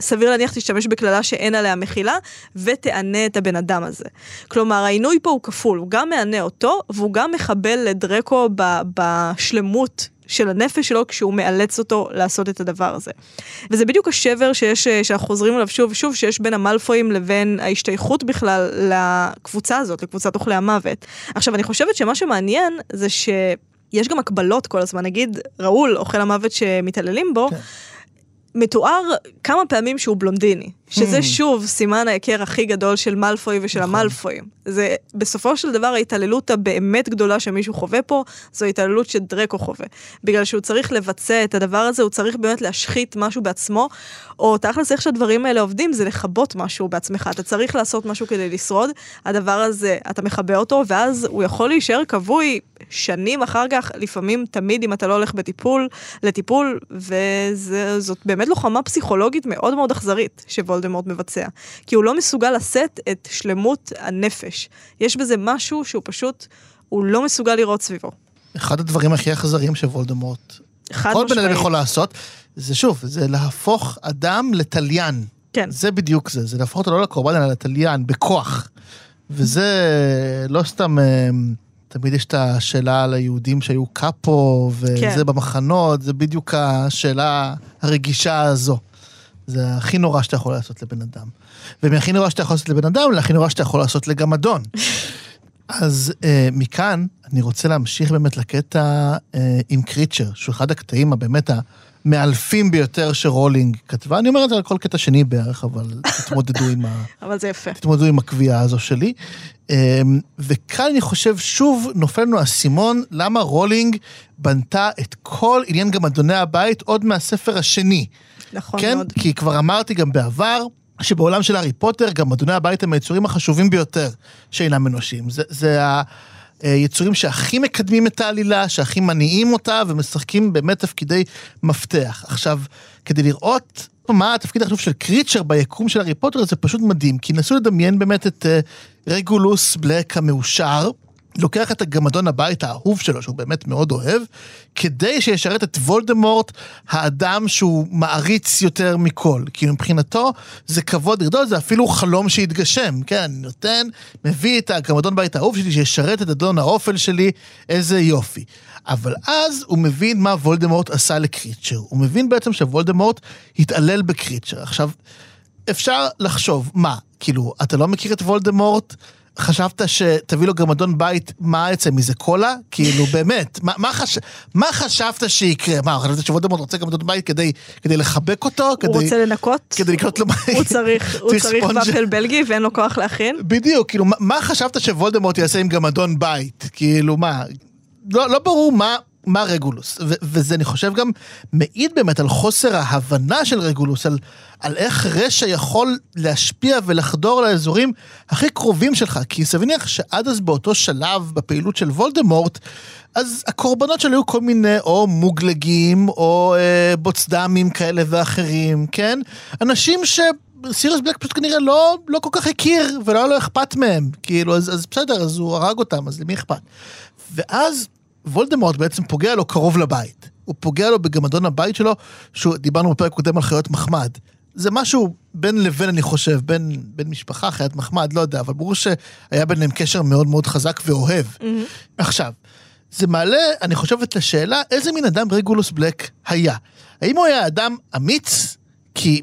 סביר להניח תשתמש בקללה שאין עליה מחילה, ותענה את הבן אדם הזה. כלומר, העינוי פה הוא כפול, הוא גם מענה אותו, והוא גם מחבל לדרקו בשלמות של הנפש שלו כשהוא מאלץ אותו לעשות את הדבר הזה. וזה בדיוק השבר שיש, שאנחנו חוזרים אליו שוב ושוב, שיש בין המלפואים לבין ההשתייכות בכלל לקבוצה הזאת, לקבוצת אוכלי המוות. עכשיו, אני חושבת שמה שמעניין זה ש... יש גם הקבלות כל הזמן, נגיד ראול, אוכל המוות שמתעללים בו, כן. מתואר כמה פעמים שהוא בלונדיני, שזה Hmm. שוב סימן ההיכר הכי גדול של מאלפוי ושל נכון. המאלפויים. זה בסופו של דבר ההתעללות הבאמת גדולה שמישהו חווה פה, זו התעללות שדרקו חווה. בגלל שהוא צריך לבצע את הדבר הזה, הוא צריך באמת להשחית משהו בעצמו, או תכלס איך שהדברים האלה עובדים, זה לכבות משהו בעצמך. אתה צריך לעשות משהו כדי לשרוד, הדבר הזה, אתה מכבה אותו, ואז הוא יכול להישאר כבוי שנים אחר כך, לפעמים תמיד אם אתה לא הולך בטיפול, לטיפול, וזאת באמת לוחמה פסיכולוגית מאוד מאוד אכזרית שוולדמורט מבצע. כי הוא לא מסוגל לשאת את שלמות הנפש. יש בזה משהו שהוא פשוט, הוא לא מסוגל לראות סביבו. אחד הדברים הכי אכזריים שווולדמורט, חד כל בן אדם. יכול לעשות, זה שוב, זה להפוך אדם לתליין. כן. זה בדיוק זה, זה להפוך אותו לא לקורבן, אלא לתליין, בכוח. וזה לא סתם אה, תמיד יש את השאלה על היהודים שהיו קאפו, וזה כן. במחנות, זה בדיוק השאלה הרגישה הזו. זה הכי נורא שאתה יכול לעשות לבן אדם. ומה הכי נורא שאתה יכול לעשות לבן אדם, לה הכי נורא שאתה יכול לעשות לגמדון. (laughs) אז אה, מכאן אני רוצה להמשיך באמת לקטע אה, עם קריצ'ר, שהוא אחד הקטעים הבאמת המאלפים ביותר שרולינג כתבה. אני אומר את זה על כל קטע שני בערך, אבל (laughs) תתמודדו עם ה... אבל זה יפה. תתמודדו עם הקביעה הזו שלי. אמ, וכאן אני חושב שוב נופל לנו האסימון למה רולינג בנתה את כל עניין גם אדוני הבית עוד מהספר השני. נכון כן, מאוד. כי כבר אמרתי גם בעבר, שבעולם של הארי פוטר גם אדוני הבית הם היצורים החשובים ביותר שאינם אנושיים. זה, זה היצורים שהכי מקדמים את העלילה, שהכי מניעים אותה ומשחקים באמת תפקידי מפתח. עכשיו, כדי לראות מה התפקיד החשוב של קריצ'ר ביקום של הארי פוטר זה פשוט מדהים, כי נסו לדמיין באמת את אה, רגולוס בלק המאושר. לוקח את הגמדון הבית האהוב שלו, שהוא באמת מאוד אוהב, כדי שישרת את וולדמורט, האדם שהוא מעריץ יותר מכל. כי מבחינתו זה כבוד גדול, זה אפילו חלום שהתגשם. כן, אני נותן, מביא את הגמדון בית האהוב שלי, שישרת את אדון האופל שלי, איזה יופי. אבל אז הוא מבין מה וולדמורט עשה לקריצ'ר. הוא מבין בעצם שוולדמורט התעלל בקריצ'ר. עכשיו, אפשר לחשוב, מה, כאילו, אתה לא מכיר את וולדמורט? חשבת שתביא לו גמדון בית, מה יצא מזה? קולה? כאילו, (laughs) באמת, מה, מה, חש... מה חשבת שיקרה? מה, חשבת שוולדמורט רוצה גמדון בית כדי, כדי לחבק אותו? כדי, הוא רוצה לנקות, כדי לקנות לו בית? (laughs) הוא צריך, הוא צריך. ופל בלגי ואין לו כוח להכין. בדיוק, כאילו, מה, מה חשבת שוולדמורט יעשה עם גמדון בית? כאילו, מה? לא, לא ברור מה, מה רגולוס. ו- וזה, אני חושב, גם מעיד באמת על חוסר ההבנה של רגולוס, על, על איך רשע יכול להשפיע ולחדור לאזורים הכי קרובים שלך. כי סביר להניח שעד אז באותו שלב בפעילות של וולדמורט, אז הקורבנות שלו היו כל מיני או מוגלגים או אה, בוצדמים כאלה ואחרים, כן? אנשים ש... סיריוס בלק פשוט כנראה לא, לא כל כך הכיר ולא היה לו אכפת מהם. כאילו, אז, אז בסדר, אז הוא הרג אותם, אז למי אכפת? ואז וולדמורט בעצם פוגע לו קרוב לבית. הוא פוגע לו בגמדון הבית שלו, שדיברנו בפרק קודם על חיות מחמד. זה משהו בין לבין, אני חושב, בין, בין משפחה, חיית מחמד, לא יודע, אבל ברור שהיה ביניהם קשר מאוד מאוד חזק ואוהב. עכשיו, זה מעלה, אני חושב, את השאלה, איזה מין אדם רגולוס בלק היה? האם הוא היה אדם אמיץ? כי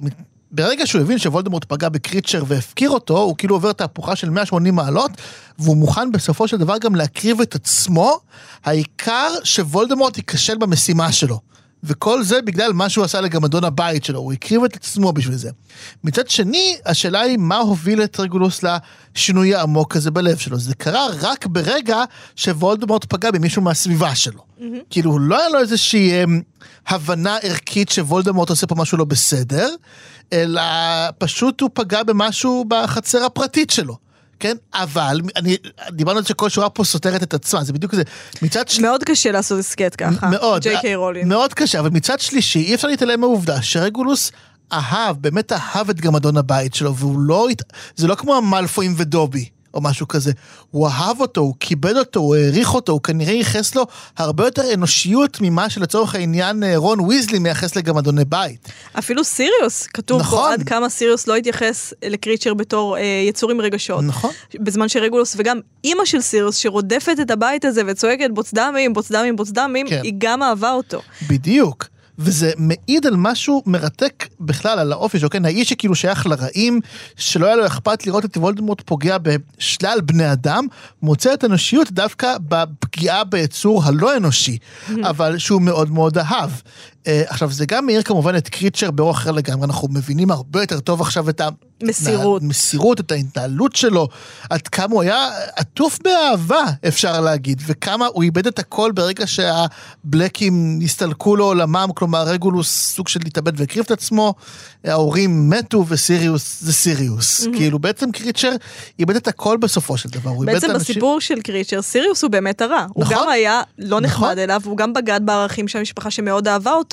ברגע שהוא הבין שוולדמורט פגע בקריצ'ר והפקיר אותו, הוא כאילו עובר תהפוכה של 180 מעלות, והוא מוכן בסופו של דבר גם להקריב את עצמו, העיקר שוולדמורט ייכשל במשימה שלו. וכל זה בגלל מה שהוא עשה לגמדון הבית שלו, הוא הקריב את עצמו בשביל זה. מצד שני, השאלה היא מה הוביל את רגולוס לשינוי העמוק הזה בלב שלו. זה קרה רק ברגע שוולדמורט פגע במישהו מהסביבה שלו. כאילו, לא היה לו איזושהי אמ, הבנה ערכית שוולדמורט עושה פה משהו לא בסדר, אלא פשוט הוא פגע במשהו בחצר הפרטית שלו. כן, אבל, אני, דיברנו על זה שכל שורה פה סותרת את עצמה, זה בדיוק זה. מצד שני... מאוד קשה לעשות הסכת ככה. מאוד. ג'יי קיי רולינג. מאוד קשה, אבל מצד שלישי, אי אפשר להתעלם מהעובדה שרגולוס אהב, באמת אהב את גמדון הבית שלו, והוא לא... זה לא כמו המלפואים ודובי. או משהו כזה. הוא אהב אותו, הוא כיבד אותו, הוא העריך אותו, הוא כנראה ייחס לו הרבה יותר אנושיות ממה שלצורך העניין אה, רון ויזלי מייחס לגמדוני בית. אפילו סיריוס, כתוב נכון. פה עד כמה סיריוס לא התייחס לקריצ'ר בתור אה, יצור עם רגשות. נכון. בזמן שרגולוס וגם אימא של סיריוס שרודפת את הבית הזה וצועקת בוצדמים, בוצדמים, בוצדמים, כן. היא גם אהבה אותו. בדיוק. וזה מעיד על משהו מרתק בכלל, על האופי שלו, כן? האיש שכאילו שייך לרעים, שלא היה לו אכפת לראות את וולדמורט פוגע בשלל בני אדם, מוצא את האנושיות דווקא בפגיעה ביצור הלא אנושי, (laughs) אבל שהוא מאוד מאוד אהב. אה, עכשיו, זה גם מאיר כמובן את קריצ'ר באורח אחר לגמרי, אנחנו מבינים הרבה יותר טוב עכשיו את ה... מסירות. את ההתנהלות שלו, עד כמה הוא היה עטוף באהבה, אפשר להגיד, וכמה הוא איבד את הכל ברגע שהבלקים הסתלקו לעולמם, כלומר רגולוס סוג של התאבד והקריב את עצמו, ההורים מתו וסיריוס זה סיריוס. כאילו בעצם קריצ'ר איבד את הכל בסופו של דבר, הוא איבד את בעצם. בסיפור של קריצ'ר, סיריוס הוא באמת הרע. הוא נכון. גם היה לא נחמד נכון. אליו, הוא גם בגד בערכים של המשפחה שמאוד אהבה אותו,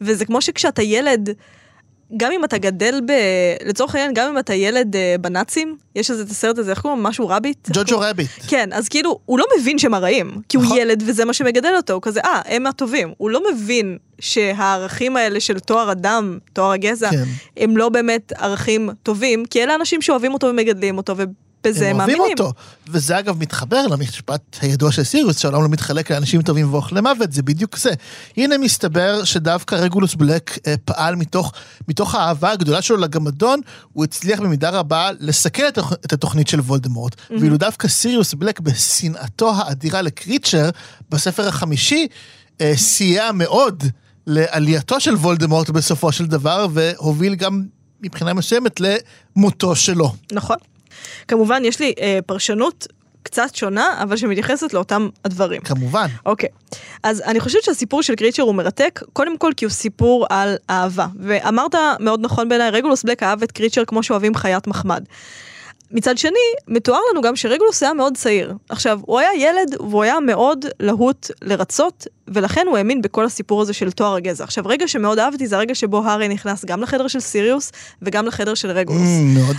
וזה כמו שכשאתה ילד... גם אם אתה גדל ב... לצורך העניין, גם אם אתה ילד אה, בנאצים, יש איזה את הסרט הזה, איך קוראים לו? משהו רביט? ג'וג'ו רביט. כן, אז כאילו, הוא לא מבין שהם הרעים, כי הוא נכון. ילד וזה מה שמגדל אותו, הוא כזה, אה, הם הטובים. הוא לא מבין שהערכים האלה של טוהר הדם, טוהר הגזע, כן. הם לא באמת ערכים טובים, כי אלה אנשים שאוהבים אותו ומגדלים אותו, בזה הם מאמינים. אוהבים אותו. וזה אגב מתחבר למשפט הידוע של סיריוס, שהעולם לא מתחלק לאנשים טובים ואוכלי מוות, זה בדיוק זה. הנה מסתבר שדווקא רגולוס בלק אה, פעל מתוך, מתוך האהבה הגדולה שלו לגמדון, הוא הצליח במידה רבה לסכל את, את התוכנית של וולדמורט. Mm-hmm. ואילו דווקא סיריוס בלק בשנאתו האדירה לקריצ'ר, בספר החמישי, אה, סייע מאוד לעלייתו של וולדמורט בסופו של דבר, והוביל גם מבחינה מסוימת למותו שלו. נכון. כמובן, יש לי אה, פרשנות קצת שונה, אבל שמתייחסת לאותם הדברים. כמובן. אוקיי, אז אני חושבת שהסיפור של קריצ'ר הוא מרתק, קודם כל כי הוא סיפור על אהבה. ואמרת מאוד נכון בעיניי, רגולוס בלק אהב את קריצ'ר כמו שאוהבים חיית מחמד. מצד שני, מתואר לנו גם שרגולוס היה מאוד צעיר. עכשיו, הוא היה ילד והוא היה מאוד להוט לרצות, ולכן הוא האמין בכל הסיפור הזה של תואר הגזע. עכשיו, רגע שמאוד אהבתי זה הרגע שבו הארי נכנס גם לחדר של סיריוס וגם לחדר של רגולוס.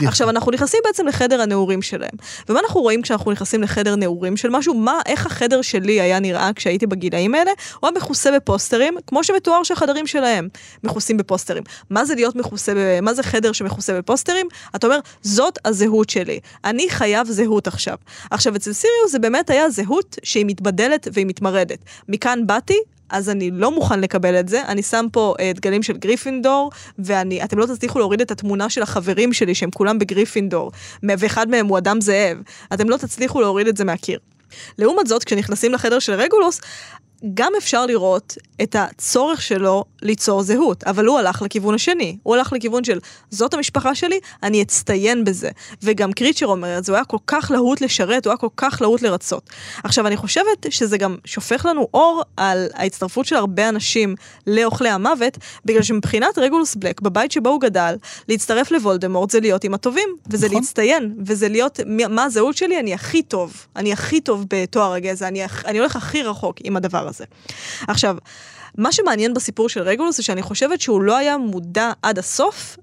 Mm. עכשיו, אנחנו נכנסים בעצם לחדר הנעורים שלהם. ומה אנחנו רואים כשאנחנו נכנסים לחדר נעורים של משהו? מה, איך החדר שלי היה נראה כשהייתי בגילאים האלה? הוא היה מכוסה בפוסטרים, כמו שמתואר שהחדרים שלהם מכוסים בפוסטרים. מה זה להיות מכוסה, ב... מה זה חדר שמכוסה בפוסטרים? אתה אומר, זאת הזהות שלי. אני חייב זהות עכשיו. עכשיו, אצל סיריוס זה באמת היה זהות שהיא מתבדלת והיא מתמרדת. מכאן באתי, אז אני לא מוכן לקבל את זה, אני שם פה אה, דגלים של גריפינדור, ואתם לא תצליחו להוריד את התמונה של החברים שלי, שהם כולם בגריפינדור, ואחד מהם הוא אדם זאב, אתם לא תצליחו להוריד את זה מהקיר. לעומת זאת, כשנכנסים לחדר של רגולוס, גם אפשר לראות את הצורך שלו ליצור זהות, אבל הוא הלך לכיוון השני. הוא הלך לכיוון של, זאת המשפחה שלי, אני אצטיין בזה. וגם קריצ'ר אומר את זה, הוא היה כל כך להוט לשרת, הוא היה כל כך להוט לרצות. עכשיו, אני חושבת שזה גם שופך לנו אור על ההצטרפות של הרבה אנשים לאוכלי המוות, בגלל שמבחינת רגולוס בלק, בבית שבו הוא גדל, להצטרף לוולדמורט זה להיות עם הטובים, וזה נכון. להצטיין, וזה להיות, מה הזהות שלי? אני הכי טוב. אני הכי טוב בתואר הגזע, אני, אני הולך הכי רחוק עם הדבר הזה. עכשיו, מה שמעניין בסיפור של רגולוס זה שאני חושבת שהוא לא היה מודע עד הסוף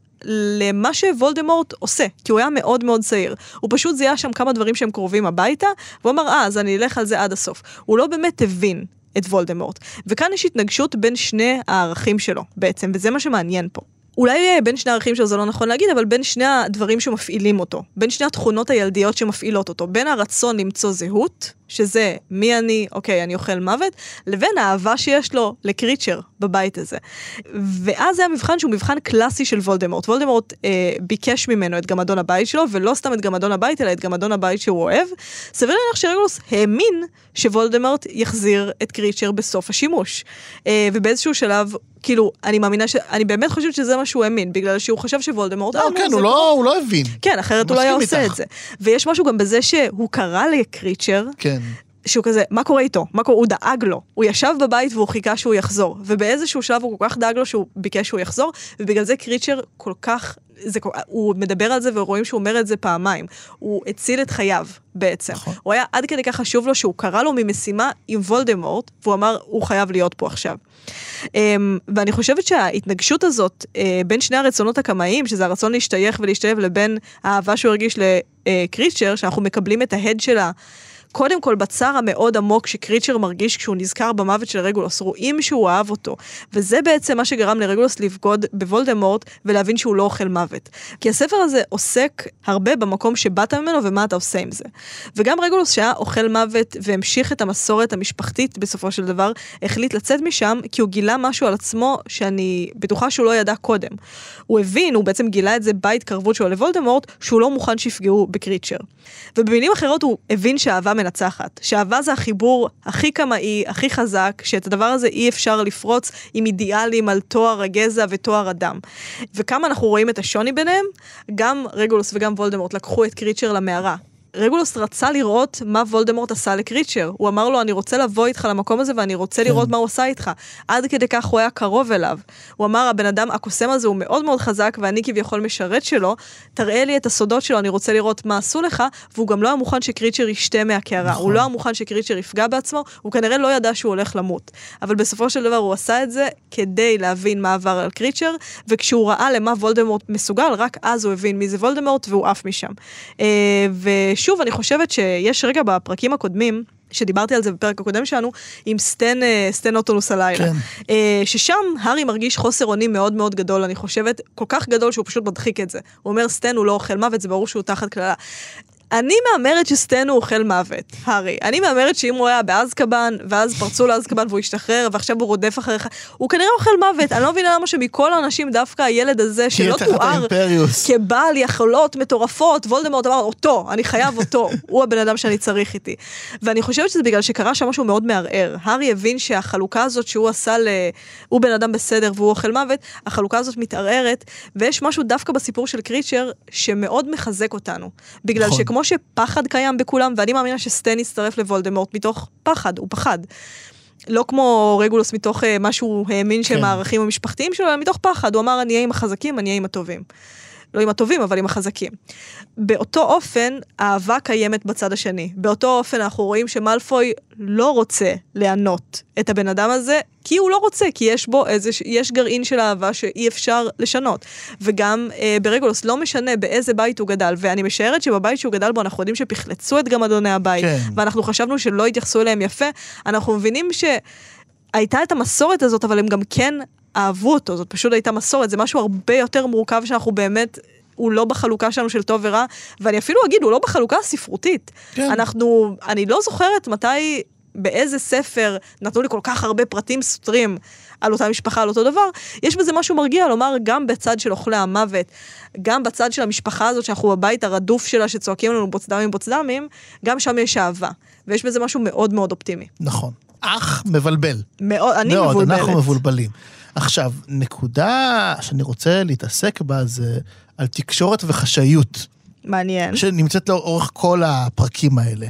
למה שוולדמורט עושה, כי הוא היה מאוד מאוד צעיר. הוא פשוט זיהה שם כמה דברים שהם קרובים הביתה, והוא אמר, אה, אז אני אלך על זה עד הסוף. הוא לא באמת הבין את וולדמורט. וכאן יש התנגשות בין שני הערכים שלו, בעצם, וזה מה שמעניין פה. אולי אה, בין שני הערכים שלו זה לא נכון להגיד, אבל בין שני הדברים שמפעילים אותו, בין שני התכונות הילדיות שמפעילות אותו, בין הרצון למצוא זהות, שזה מי אני, אוקיי, אני אוכל מוות, לבין האהבה שיש לו לקריצ'ר בבית הזה. ואז זה המבחן שהוא מבחן קלאסי של וולדמורט. וולדמורט אה, ביקש ממנו את גמדון הבית שלו, ולא סתם את גמדון הבית, אלא את גמדון הבית שהוא אוהב. סביר להניח שרגולוס האמין שוולדמורט יחזיר את קריצ'ר בסוף השימוש. אה, ובאיזשהו שלב, כאילו, אני מאמינה ש... אני באמת חושבת שזה מה שהוא האמין, בגלל שהוא חשב שוולדמורט... לא, אה, נו, כן, הוא לא, הוא לא הבין. כן, אחרת הוא לא היה עושה. את זה. ויש משהו גם בזה שהוא קרא לקריצ'ר, כן. שהוא כזה, מה קורה איתו? מה קורה? הוא דאג לו. הוא ישב בבית והוא חיכה שהוא יחזור. ובאיזשהו שלב הוא כל כך דאג לו שהוא ביקש שהוא יחזור, ובגלל זה קריצ'ר כל כך... זה, הוא מדבר על זה ורואים שהוא אומר את זה פעמיים. הוא הציל את חייו בעצם. נכון. הוא היה עד כדי כך חשוב לו שהוא קרא לו ממשימה עם וולדמורט, והוא אמר, הוא חייב להיות פה עכשיו. Um, ואני חושבת שההתנגשות הזאת uh, בין שני הרצונות הקמאיים, שזה הרצון להשתייך ולהשתלב, לבין האהבה שהוא הרגיש לקריצ'ר, שאנחנו מקבלים את ההד שלה. קודם כל בצער המאוד עמוק שקריצ'ר מרגיש כשהוא נזכר במוות של רגולוס, רואים שהוא אהב אותו. וזה בעצם מה שגרם לרגולוס לבגוד בוולדמורט ולהבין שהוא לא אוכל מוות. כי הספר הזה עוסק הרבה במקום שבאת ממנו ומה אתה עושה עם זה. וגם רגולוס שהיה אוכל מוות והמשיך את המסורת המשפחתית בסופו של דבר, החליט לצאת משם כי הוא גילה משהו על עצמו שאני בטוחה שהוא לא ידע קודם. הוא הבין, הוא בעצם גילה את זה בהתקרבות שלו לוולדמורט, שהוא לא מוכן שיפגעו בקריצ'ר. ובמילים אחרות הוא הבין שאהבה מנצחת. שאהבה זה החיבור הכי קמאי, הכי חזק, שאת הדבר הזה אי אפשר לפרוץ עם אידיאלים על תואר הגזע ותואר הדם. וכמה אנחנו רואים את השוני ביניהם, גם רגולוס וגם וולדמורט לקחו את קריצ'ר למערה. רגולוס רצה לראות מה וולדמורט עשה לקריצ'ר. הוא אמר לו, אני רוצה לבוא איתך למקום הזה ואני רוצה לראות מה הוא עשה איתך. עד כדי כך הוא היה קרוב אליו. הוא אמר, הבן אדם, הקוסם הזה הוא מאוד מאוד חזק ואני כביכול משרת שלו, תראה לי את הסודות שלו, אני רוצה לראות מה עשו לך, והוא גם לא היה מוכן שקריצ'ר ישתה מהקערה. נכון. הוא לא היה מוכן שקריצ'ר יפגע בעצמו, הוא כנראה לא ידע שהוא הולך למות. אבל בסופו של דבר הוא עשה את זה כדי להבין מה עבר על קריצ'ר, וכשהוא ראה למה וולדמורט מסוגל, רק אז הוא הבין מי זה וולדמורט והוא עף משם. אה, ושוב, אני חושבת שיש רגע בפרקים הקודמים, שדיברתי על זה בפרק הקודם שלנו, עם סטן, אה, סטן אוטונוס הלילה. כן. אה, ששם הארי מרגיש חוסר אונים מאוד מאוד גדול, אני חושבת, כל כך גדול שהוא פשוט מדחיק את זה. הוא אומר, סטן הוא לא אוכל מוות, זה ברור שהוא תחת קללה. אני מהמרת שסטן הוא אוכל מוות, הארי. אני מהמרת שאם הוא היה באזקבאן, ואז פרצו לאזקבאן והוא השתחרר, ועכשיו הוא רודף אחריך, הוא כנראה אוכל מוות. אני לא מבינה למה שמכל האנשים דווקא הילד הזה, שלא תואר. כבעל יכולות מטורפות, וולדמורט אמר, אותו, אני חייב אותו, הוא הבן אדם שאני צריך איתי. ואני חושבת שזה בגלל שקרה שם משהו מאוד מערער. הארי הבין שהחלוקה הזאת שהוא עשה ל... הוא בן אדם בסדר והוא אוכל מוות, החלוקה הזאת מתערערת, ויש משהו דווקא בסיפור של קריצ'ר שמאוד מחזק אותנו. בגלל נכון. שכמו שפחד קיים בכולם, ואני מאמינה שסטן יצטרף לוולדמורט מתוך פחד, הוא פחד. לא כמו רגולוס מתוך אה, מה שהוא האמין שהם כן. הערכים המשפחתיים שלו, אלא מתוך פחד. הוא אמר, אני אהיה עם החזקים, אני אהיה עם הטובים. לא עם הטובים, אבל עם החזקים. באותו אופן, האהבה קיימת בצד השני. באותו אופן אנחנו רואים שמלפוי לא רוצה לענות את הבן אדם הזה, כי הוא לא רוצה, כי יש בו איזה, יש גרעין של אהבה שאי אפשר לשנות. וגם אה, ברגולוס, לא משנה באיזה בית הוא גדל, ואני משערת שבבית שהוא גדל בו, אנחנו יודעים שפחלצו את גמדוני הבית, כן. ואנחנו חשבנו שלא התייחסו אליהם יפה, אנחנו מבינים שהייתה את המסורת הזאת, אבל הם גם כן אהבו אותו, זאת פשוט הייתה מסורת, זה משהו הרבה יותר מורכב שאנחנו באמת... הוא לא בחלוקה שלנו של טוב ורע, ואני אפילו אגיד, הוא לא בחלוקה הספרותית. כן. אנחנו, אני לא זוכרת מתי, באיזה ספר נתנו לי כל כך הרבה פרטים סותרים על אותה משפחה, על אותו דבר. יש בזה משהו מרגיע לומר, גם בצד של אוכלי המוות, גם בצד של המשפחה הזאת, שאנחנו בבית הרדוף שלה, שצועקים לנו בוצדמים בוצדמים, גם שם יש אהבה. ויש בזה משהו מאוד מאוד אופטימי. נכון. אך מבלבל. מאוד, אני מאוד, מבולבלת. אנחנו מבולבלים. עכשיו, נקודה שאני רוצה להתעסק בה זה על תקשורת וחשאיות, מעניין. שנמצאת לאורך כל הפרקים האלה.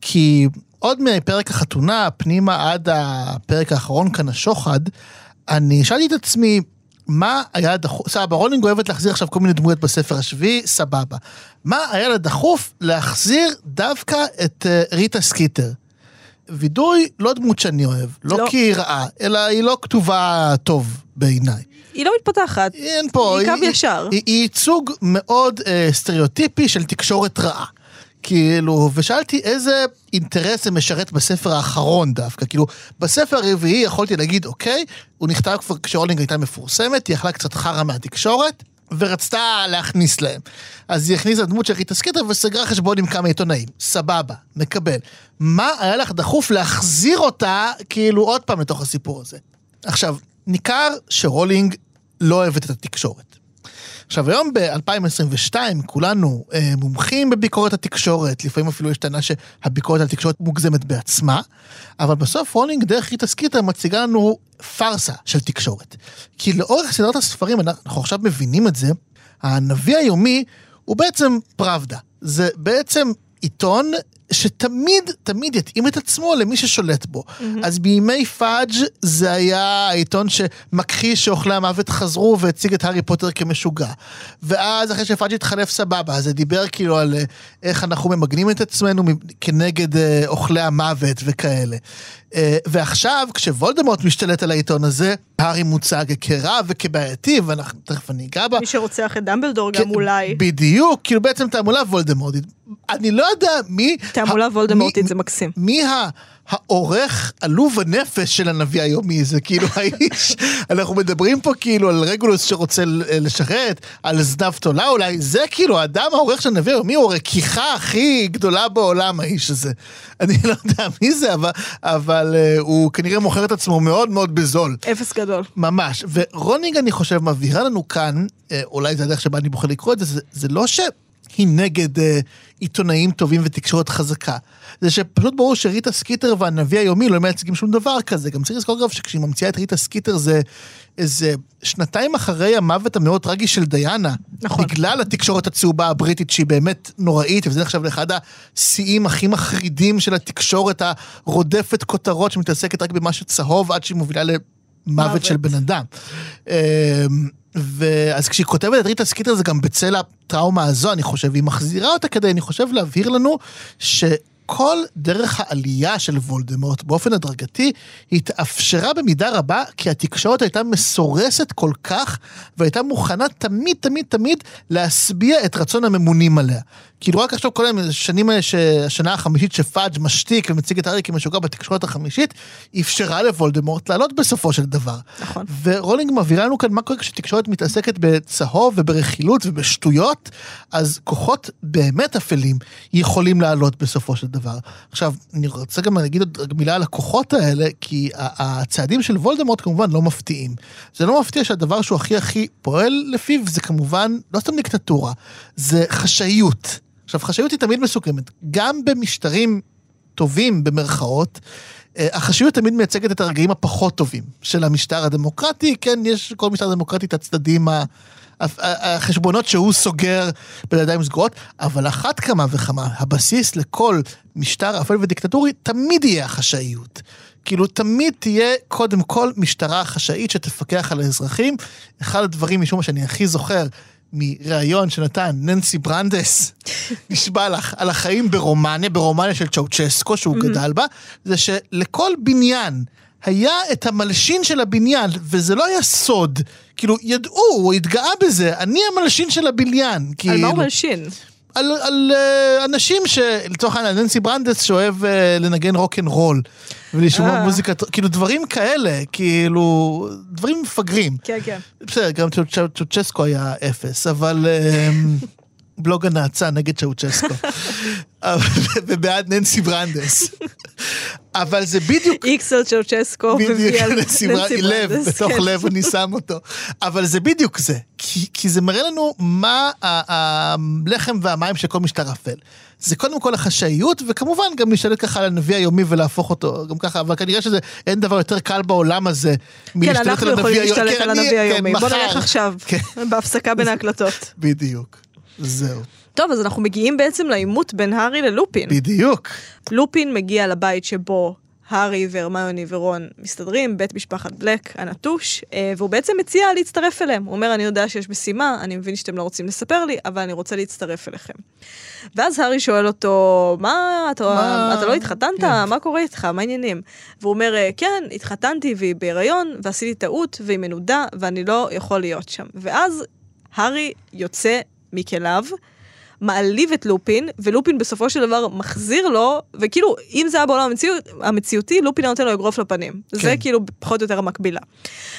כי עוד מפרק החתונה, פנימה עד הפרק האחרון כאן, השוחד, אני שאלתי את עצמי, מה היה דחוף, סבבה, רולינג אוהבת להחזיר עכשיו כל מיני דמויות בספר השביעי, סבבה. מה היה לה דחוף להחזיר דווקא את אה, ריטה סקיטר? וידוי לא דמות שאני אוהב, לא, לא. כי היא רעה, אלא היא לא כתובה טוב בעיניי. היא לא מתפתחת. אין פה... היא קו ישר. היא, היא ייצוג מאוד אה, סטריאוטיפי של תקשורת רעה. כאילו, ושאלתי איזה אינטרס זה משרת בספר האחרון דווקא. כאילו, בספר הרביעי יכולתי להגיד, אוקיי, הוא נכתב כבר כשרולינג הייתה מפורסמת, היא אכלה קצת חרא מהתקשורת, ורצתה להכניס להם. אז היא הכניסה דמות של סקיטר וסגרה חשבון עם כמה עיתונאים. סבבה, מקבל. מה היה לך דחוף להחזיר אותה, כאילו, עוד פעם לתוך הסיפור הזה? עכשיו, ניכר שרולינג לא אוהבת את התקשורת. עכשיו, היום ב-2022 כולנו אה, מומחים בביקורת התקשורת, לפעמים אפילו יש טענה שהביקורת על התקשורת מוגזמת בעצמה, אבל בסוף רולינג דרך ריטה סקיטר מציגה לנו פארסה של תקשורת. כי לאורך סדרת הספרים, אנחנו עכשיו מבינים את זה, הנביא היומי הוא בעצם פראבדה. זה בעצם עיתון שתמיד, תמיד יתאים את עצמו למי ששולט בו. Mm-hmm. אז בימי פאג' זה היה העיתון שמכחיש שאוכלי המוות חזרו והציג את הארי פוטר כמשוגע. ואז אחרי שפאג' התחלף סבבה, אז זה דיבר כאילו על אה, איך אנחנו ממגנים את עצמנו כנגד אה, אוכלי המוות וכאלה. אה, ועכשיו, כשוולדמורט משתלט על העיתון הזה, הארי מוצג כרע וכבעייתי, ואנחנו, תכף אני אגע בה. מי שרוצח את דמבלדור גם כן, אולי. בדיוק, כאילו בעצם תעמולה וולדמורטית. אני לא יודע מי... תעמולה וולדמורטית זה מקסים. מי ה... העורך עלוב הנפש של הנביא היומי, זה כאילו (laughs) האיש, אנחנו מדברים פה כאילו על רגולוס שרוצה לשרת, על זנב תולה אולי, זה כאילו האדם העורך של הנביא היומי הוא הרכיכה הכי גדולה בעולם האיש הזה. (laughs) אני לא יודע מי זה, אבל, אבל uh, הוא כנראה מוכר את עצמו מאוד מאוד בזול. אפס גדול. ממש, ורולינג אני חושב מבהירה לנו כאן, אה, אולי זה הדרך שבה אני בוחר לקרוא את זה, זה, זה לא שהיא נגד אה, עיתונאים טובים ותקשורת חזקה, זה שפשוט ברור שריטה סקיטר והנביא היומי לא מייצגים שום דבר כזה, גם צריך לזכור אגב שכשהיא ממציאה את ריטה סקיטר זה איזה שנתיים אחרי המוות המאוד טרגי של דיאנה, נכון. בגלל התקשורת הצהובה הבריטית שהיא באמת נוראית, וזה נחשב לאחד השיאים הכי מחרידים של התקשורת הרודפת כותרות שמתעסקת רק במה שצהוב עד שהיא מובילה ל... מוות מוות. של בן אדם. אמ, ואז כשהיא כותבת את ריטה סקיטר זה גם בצל הטראומה הזו, אני חושב, והיא מחזירה אותה כדי, אני חושב, להבהיר לנו כל דרך העלייה של וולדמורט באופן הדרגתי התאפשרה במידה רבה כי התקשורת הייתה מסורסת כל כך והייתה מוכנה תמיד תמיד תמיד להשביע את רצון הממונים עליה. כאילו רק עכשיו כל השנים האלה, השנה החמישית שפאג' משתיק ומציג את הארי כמשוגע בתקשורת החמישית, אפשרה לוולדמורט לעלות בסופו של דבר. נכון. ורולינג מבהירה לנו כאן מה קורה כשתקשורת מתעסקת בצהוב וברכילות ובשטויות, אז כוחות באמת אפלים יכולים לעלות בסופו של דבר. עכשיו, אני רוצה גם להגיד עוד מילה על הכוחות האלה, כי הצעדים של וולדמורט כמובן לא מפתיעים. זה לא מפתיע שהדבר שהוא הכי הכי פועל לפיו זה כמובן לא סתם דיקטטורה, זה חשאיות. עכשיו, חשאיות היא תמיד מסוכמת. גם במשטרים טובים, במרכאות, אה, החשאיות תמיד מייצגת את הרגעים הפחות טובים של המשטר הדמוקרטי. כן, יש כל משטר דמוקרטי את הצדדים, החשבונות שהוא סוגר בידיים סגורות, אבל אחת כמה וכמה, הבסיס לכל משטר אפל ודיקטטורי תמיד יהיה החשאיות. כאילו תמיד תהיה קודם כל משטרה חשאית שתפקח על האזרחים. אחד הדברים, משום מה שאני הכי זוכר, מראיון שנתן ננסי ברנדס, (laughs) נשבע לך, על החיים ברומניה, ברומניה של צ'אוצ'סקו שהוא גדל בה, זה שלכל בניין היה את המלשין של הבניין, וזה לא היה סוד. כאילו, ידעו, הוא התגאה בזה, אני המלשין של הבניין. על כאילו, מה הוא מלשין? על, על uh, אנשים שלצורך העניין, ננסי ברנדס שאוהב uh, לנגן רוק אנד רול. ולשמוע אה. מוזיקה, כאילו דברים כאלה, כאילו, דברים מפגרים. כן, כן. בסדר, גם צ'אוצ'סקו היה אפס, אבל (laughs) בלוג הנאצה נגד צ'אוצ'סקו. ובעד ננסי ברנדס. אבל זה בדיוק... איקס על צ'אוצ'סקו ווי על ננסי ברנדס, לב, ברנדס, בתוך כן. לב אני שם אותו. אבל זה בדיוק זה, כי, זה מראה לנו מה הלחם והמים של כל משטר אפל. זה קודם כל החשאיות, וכמובן גם להשתלט ככה על הנביא היומי ולהפוך אותו, גם ככה, אבל כנראה שזה, אין דבר יותר קל בעולם הזה כן, מלהשתלט אנחנו על הנביא יכולים היומי. להשתלט כן, על אני- הנביא כן, היומי. בוא. נלך עכשיו, כן, בהפסקה בין ההקלטות. בדיוק. זהו, טוב, אז אנחנו מגיעים בעצם לעימות בין הארי ללופין. בדיוק. לופין מגיע לבית שבו הארי והרמיוני ורון מסתדרים, בית משפחת בלק הנטוש, אה, והוא בעצם מציע להצטרף אליהם. הוא אומר, אני יודע שיש משימה, אני מבין שאתם לא רוצים לספר לי, אבל אני רוצה להצטרף אליכם. ואז הארי שואל אותו, מה, אתה, מה? אתה לא התחתנת? כן. מה קורה איתך? מה העניינים? והוא אומר, "אה, כן, התחתנתי והיא בהיריון, ועשיתי טעות, והיא מנודה, ואני לא יכול להיות שם. ואז הארי יוצא מכליו, מעליב את לופין, ולופין בסופו של דבר מחזיר לו, וכאילו, אם זה היה בעולם המציאות, המציאותי, לופין היה נותן לו אגרוף לפנים. כן. זה. כאילו פחות או יותר המקבילה.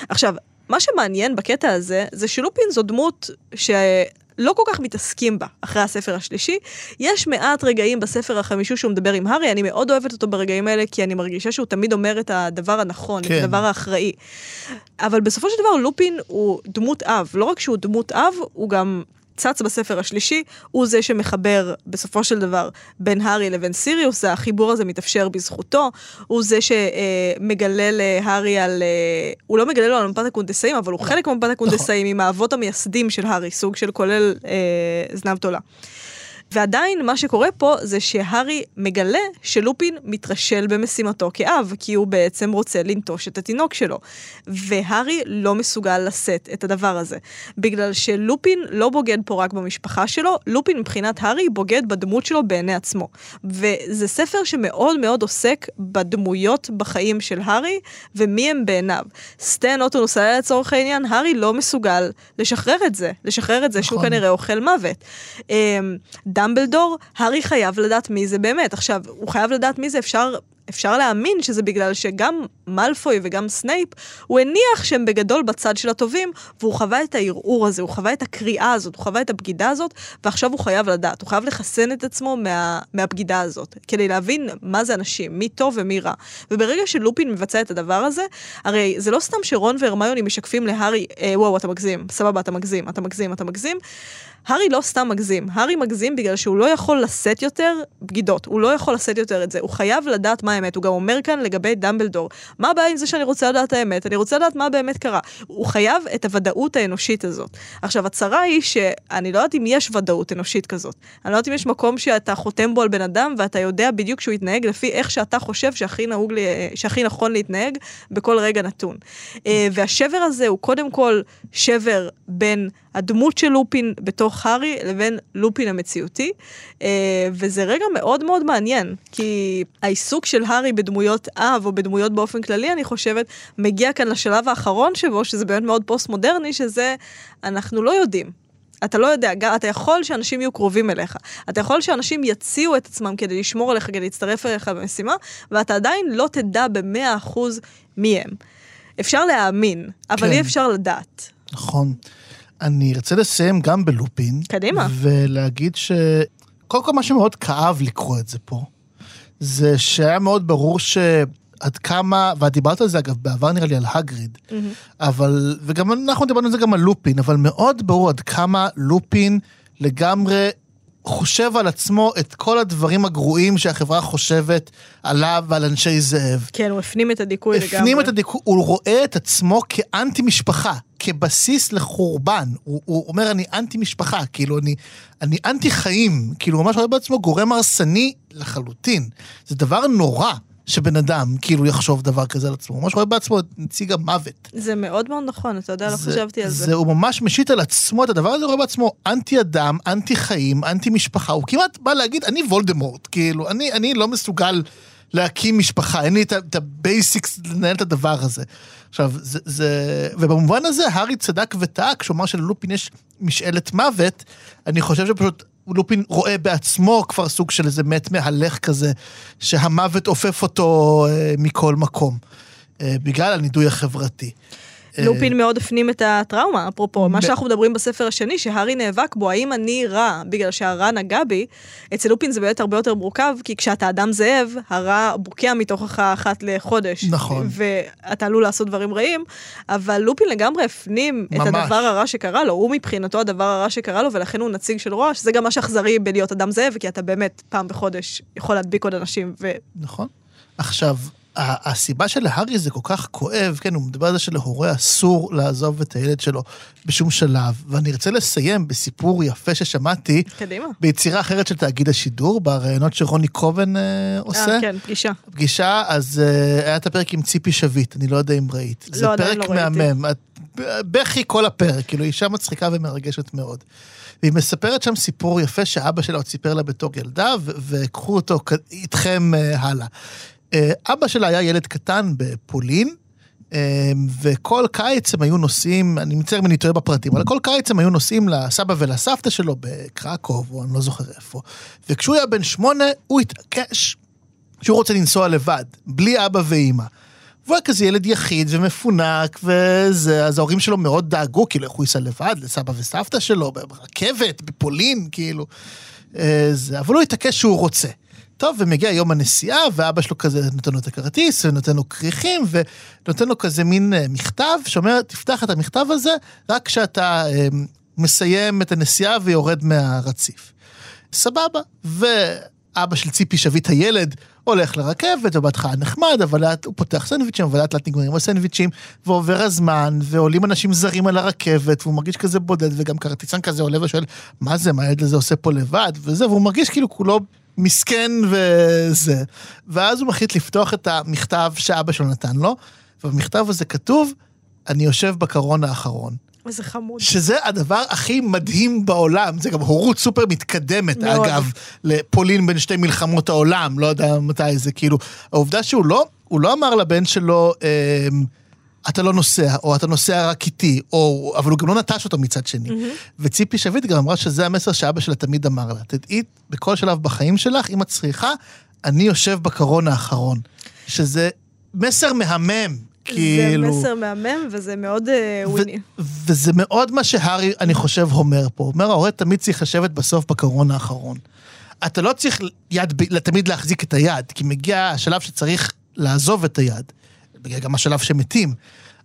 עכשיו, מה שמעניין בקטע הזה, זה שלופין זו דמות שלא כל כך מתעסקים בה אחרי הספר השלישי. יש מעט רגעים בספר החמישי שהוא מדבר עם הארי, אני מאוד אוהבת אותו ברגעים האלה, כי אני מרגישה שהוא תמיד אומר את הדבר הנכון. כן. את הדבר האחראי. אבל בסופו של דבר לופין הוא דמות אב, לא רק שהוא דמות אב, הוא גם צץ בספר השלישי, הוא זה שמחבר בסופו של דבר בין הארי לבין סיריוס, החיבור הזה מתאפשר בזכותו, הוא זה שמגלה להארי על, אה, הוא לא מגלה לו על מפת הקונדסאים, אבל הוא חלק ממפת הקונדסאים עם האבות המייסדים של הארי, סוג של כולל אה, זנב תולה. ועדיין מה שקורה פה זה שהארי מגלה שלופין מתרשל במשימתו כאב, כי הוא בעצם רוצה לנטוש את התינוק שלו. והארי לא מסוגל לשאת את הדבר הזה. בגלל שלופין לא בוגד פה רק במשפחה שלו, לופין מבחינת הארי בוגד בדמות שלו בעיני עצמו. וזה ספר שמאוד מאוד עוסק בדמויות בחיים של הארי, ומי הם בעיניו. סטן אוטונוס היה לצורך העניין, הארי לא מסוגל לשחרר את זה, לשחרר את זה שהוא נכון. כנראה אוכל מוות. דמבלדור, הארי חייב לדעת מי זה באמת. עכשיו, הוא חייב לדעת מי זה, אפשר... אפשר להאמין שזה בגלל שגם מאלפוי וגם סנייפ, הוא הניח שהם בגדול בצד של הטובים, והוא חווה את הערעור הזה, הוא חווה את הקריאה הזאת, הוא חווה את הבגידה הזאת, ועכשיו הוא חייב לדעת, הוא חייב לחסן את עצמו מה, מהבגידה הזאת, כדי להבין מה זה אנשים, מי טוב ומי רע. וברגע שלופין מבצע את הדבר הזה, הרי זה לא סתם שרון והרמיוני משקפים להארי, אה, וואו, אתה מגזים, סבבה, אתה מגזים, אתה מגזים, אתה מגזים. הארי לא סתם מגזים, הארי מגזים בגלל שהוא לא יכול לשאת יותר בגידות, הוא לא יכול לשאת יותר את זה, הוא חייב לדעת מה האמת, הוא גם אומר כאן לגבי דמבלדור, מה הבעיה עם זה שאני רוצה לדעת האמת? אני רוצה לדעת מה באמת קרה. הוא חייב את הוודאות האנושית הזאת. עכשיו, הצרה היא שאני לא יודעת אם יש ודאות אנושית כזאת. אני לא יודעת אם יש מקום שאתה חותם בו על בן אדם ואתה יודע בדיוק שהוא יתנהג לפי איך שאתה חושב שהכי, נהוג, שהכי נכון להתנהג בכל רגע נתון. אה, והשבר הזה הוא קודם כל שבר בין הדמות של לופין בתוך הארי לבין לופין המציאותי, אה, וזה רגע מאוד מאוד מעניין, כי העיסוק של הארי בדמויות אב או בדמויות באופן כללי, אני חושבת, מגיע כאן לשלב האחרון שבו, שזה באמת מאוד פוסט-מודרני, שזה אנחנו לא יודעים. אתה לא יודע, אתה יכול שאנשים יהיו קרובים אליך. אתה יכול שאנשים יציעו את עצמם כדי לשמור עליך, כדי להצטרף אליך במשימה, ואתה עדיין לא תדע במאה אחוז מי הם. אפשר להאמין, אבל כן. אי אפשר לדעת. נכון. אני ארצה לסיים גם בלופין. קדימה. ולהגיד ש... קודם כל, מה שמאוד כאב לקרוא את זה פה, זה שהיה מאוד ברור שעד כמה, ואת דיברת על זה אגב בעבר נראה לי על הגריד, mm-hmm. אבל, וגם אנחנו דיברנו על זה גם על לופין, אבל מאוד ברור עד כמה לופין לגמרי חושב על עצמו את כל הדברים הגרועים שהחברה חושבת עליו ועל אנשי זאב. כן, הוא הפנים את הדיכוי הפנים לגמרי. הפנים את הדיכוי, הוא רואה את עצמו כאנטי משפחה, כבסיס לחורבן. הוא, הוא אומר, אני אנטי משפחה, כאילו, אני, אני אנטי חיים. כאילו, הוא ממש רואה בעצמו גורם הרסני לחלוטין. זה דבר נורא. שבן אדם כאילו יחשוב דבר כזה על עצמו, הוא ממש רואה בעצמו את נציג המוות. זה מאוד מאוד נכון, אתה יודע, לא חשבתי על זה. זה. הוא ממש משית על עצמו את הדבר הזה, הוא רואה בעצמו אנטי אדם, אנטי חיים, אנטי משפחה, הוא כמעט בא להגיד, אני וולדמורט, כאילו, אני, אני לא מסוגל להקים משפחה, אין לי את ה basics לנהל את הדבר הזה. עכשיו, זה, זה... ובמובן הזה, הארי צדק וטעה כשהוא אמר שללופין יש משאלת מוות, אני חושב שפשוט לופין רואה בעצמו כבר סוג של איזה מת מהלך כזה, שהמוות אופף אותו אה, מכל מקום, אה, בגלל הנידוי החברתי. לופין מאוד הפנים את הטראומה, אפרופו, מה שאנחנו מדברים בספר השני, שהארי נאבק בו, האם אני רע בגלל שהרע נגע בי, אצל לופין זה באמת הרבה יותר מורכב, כי כשאתה אדם זאב, הרע בוקע מתוכך אחת לחודש. נכון. ואתה עלול לעשות דברים רעים, אבל לופין לגמרי הפנים ממש. את הדבר הרע שקרה לו, הוא מבחינתו הדבר הרע שקרה לו, ולכן הוא נציג של רוע, שזה גם מה שאכזרי בלהיות אדם זאב, כי אתה באמת פעם בחודש יכול להדביק עוד אנשים. ו... נכון. עכשיו, הסיבה שלהארי זה כל כך כואב, כן, הוא מדבר על זה שלהורה אסור לעזוב את הילד שלו בשום שלב, ואני ארצה לסיים בסיפור יפה ששמעתי. קדימה. ביצירה אחרת של תאגיד השידור, בראיונות שרוני קובן אה, עושה. אה, כן, פגישה. פגישה, אז אה, היה את הפרק עם ציפי שביט, אני לא יודע אם ראית. לא, עדיין לא ראיתי. זה פרק מהמם. בכי כל הפרק, כאילו, אישה מצחיקה ומרגשת מאוד. והיא מספרת שם סיפור יפה שאבא שלה עוד סיפר לה בתור ילדה, וקחו אותו איתכם אה, הלאה. אה, אבא שלה היה ילד קטן בפולין, אה, וכל קיץ הם היו נוסעים, אני מצטער אם אני טועה בפרטים, אבל כל קיץ הם היו נוסעים לסבא ולסבתא שלו בקרקוב, או אני לא זוכר איפה. וכשהוא היה בן שמונה, הוא התעקש שהוא רוצה לנסוע לבד, בלי אבא ואימא. והוא היה כזה ילד יחיד ומפונק וזה, אז ההורים שלו מאוד דאגו, כאילו, איך הוא ייסע לבד לסבא וסבתא שלו, ברכבת, בפולין, כאילו. אה, זה, אבל הוא התעקש שהוא רוצה. טוב, ומגיע יום הנסיעה, ואבא שלו כזה נותן לו את הכרטיס, ונותן לו כריכים, ונותן לו כזה מין אה, מכתב, שאומר, תפתח את המכתב הזה רק כשאתה אה, מסיים את הנסיעה ויורד מהרציף. סבבה. ואבא של ציפי שביט הילד הולך לרכבת, ובהתחלה נחמד, אבל לאט הוא פותח סנדוויצ'ים, אבל לאט לאט נגמרים הסנדוויצ'ים, ועובר הזמן, ועולים אנשים זרים על הרכבת, והוא מרגיש כזה בודד, וגם כרטיסן כזה עולה ושואל, מה זה, מה הילד הזה עושה פה לבד, וזה, והוא מרגיש כאילו כולו מסכן וזה. ואז הוא מחליט לפתוח את המכתב שאבא שלו נתן לו, ובמכתב הזה כתוב, אני יושב בקרון האחרון. איזה חמוד. שזה הדבר הכי מדהים בעולם, זה גם הורות סופר מתקדמת, מאוד. אגב, לפולין בין שתי מלחמות העולם, לא יודע מתי זה, כאילו, העובדה שהוא לא, הוא לא אמר לבן שלו, אה, אתה לא נוסע, או אתה נוסע רק איתי, או, אבל הוא גם לא נטש אותו מצד שני. Mm-hmm. וציפי שביט גם אמרה שזה המסר שאבא שלה תמיד אמר לה. תדעי, בכל שלב בחיים שלך, אם את צריכה, אני יושב בקרון האחרון. שזה מסר מהמם. כאילו... זה מסר מהמם וזה מאוד uh, וויני. וזה מאוד מה שהארי, אני חושב, אומר פה. אומר, ההורה תמיד צריך לשבת בסוף בקרון האחרון. אתה לא צריך יד, תמיד להחזיק את היד, כי מגיע השלב שצריך לעזוב את היד. גם השלב שמתים.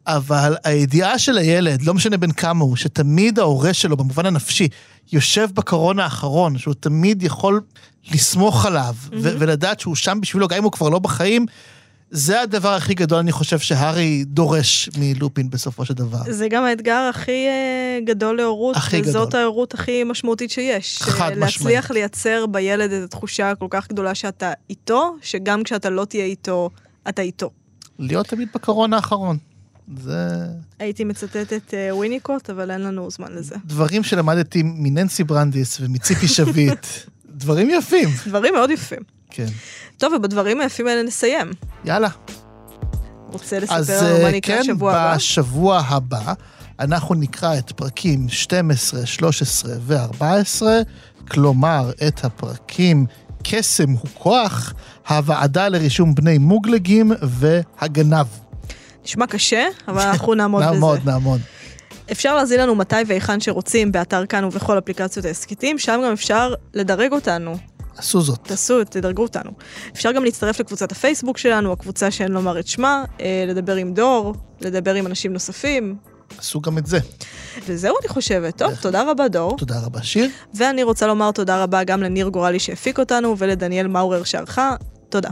אבל הידיעה של הילד, לא משנה בין כמה הוא, שתמיד ההורה שלו, במובן הנפשי, יושב בקרון האחרון, שהוא תמיד יכול לסמוך עליו, ו- ולדעת שהוא שם בשבילו, גם אם הוא כבר לא בחיים, זה הדבר הכי גדול, אני חושב, שהארי דורש מלופין בסופו של דבר. זה גם האתגר הכי אה, גדול להורות, הכי וזאת גדול. ההורות הכי משמעותית שיש. חד אה, להצליח משמעית. לייצר בילד את התחושה הכל כך גדולה שאתה איתו, שגם כשאתה לא תהיה איתו, אתה איתו. להיות תמיד בקרון האחרון. זה הייתי מצטטת אה, וויניקוט, אבל אין לנו זמן לזה. דברים שלמדתי מננסי ברנדיס ומציפי שביט, (laughs) דברים יפים, דברים מאוד יפים. כן. טוב, ובדברים היפים האלה נסיים. יאללה. רוצה אז לספר לנו מה אה, נקרא כן, שבוע הבא? בשבוע הבא אנחנו נקרא את פרקים 12, 13 ו-14, כלומר את הפרקים קסם הוא כוח, הוועדה לרישום בני מוגלגים והגנב. נשמע קשה, אבל אנחנו (laughs) נעמוד בזה. נעמוד, נעמוד. אפשר להזין לנו מתי והיכן שרוצים באתר כאן ובכל אפליקציות ההסכתים, שם גם אפשר לדרג אותנו. עשו זאת. תעשו, תדרגו אותנו. אפשר גם להצטרף לקבוצת הפייסבוק שלנו, הקבוצה שאין לומר את שמה, אה, לדבר עם דור, לדבר עם אנשים נוספים, עשו גם את זה. וזהו אני חושבת. טוב, תודה רבה דור. תודה רבה, שיר. ואני רוצה לומר תודה רבה גם לניר גורלי שהפיק אותנו ולדניאל מאורר שערכה. תודה.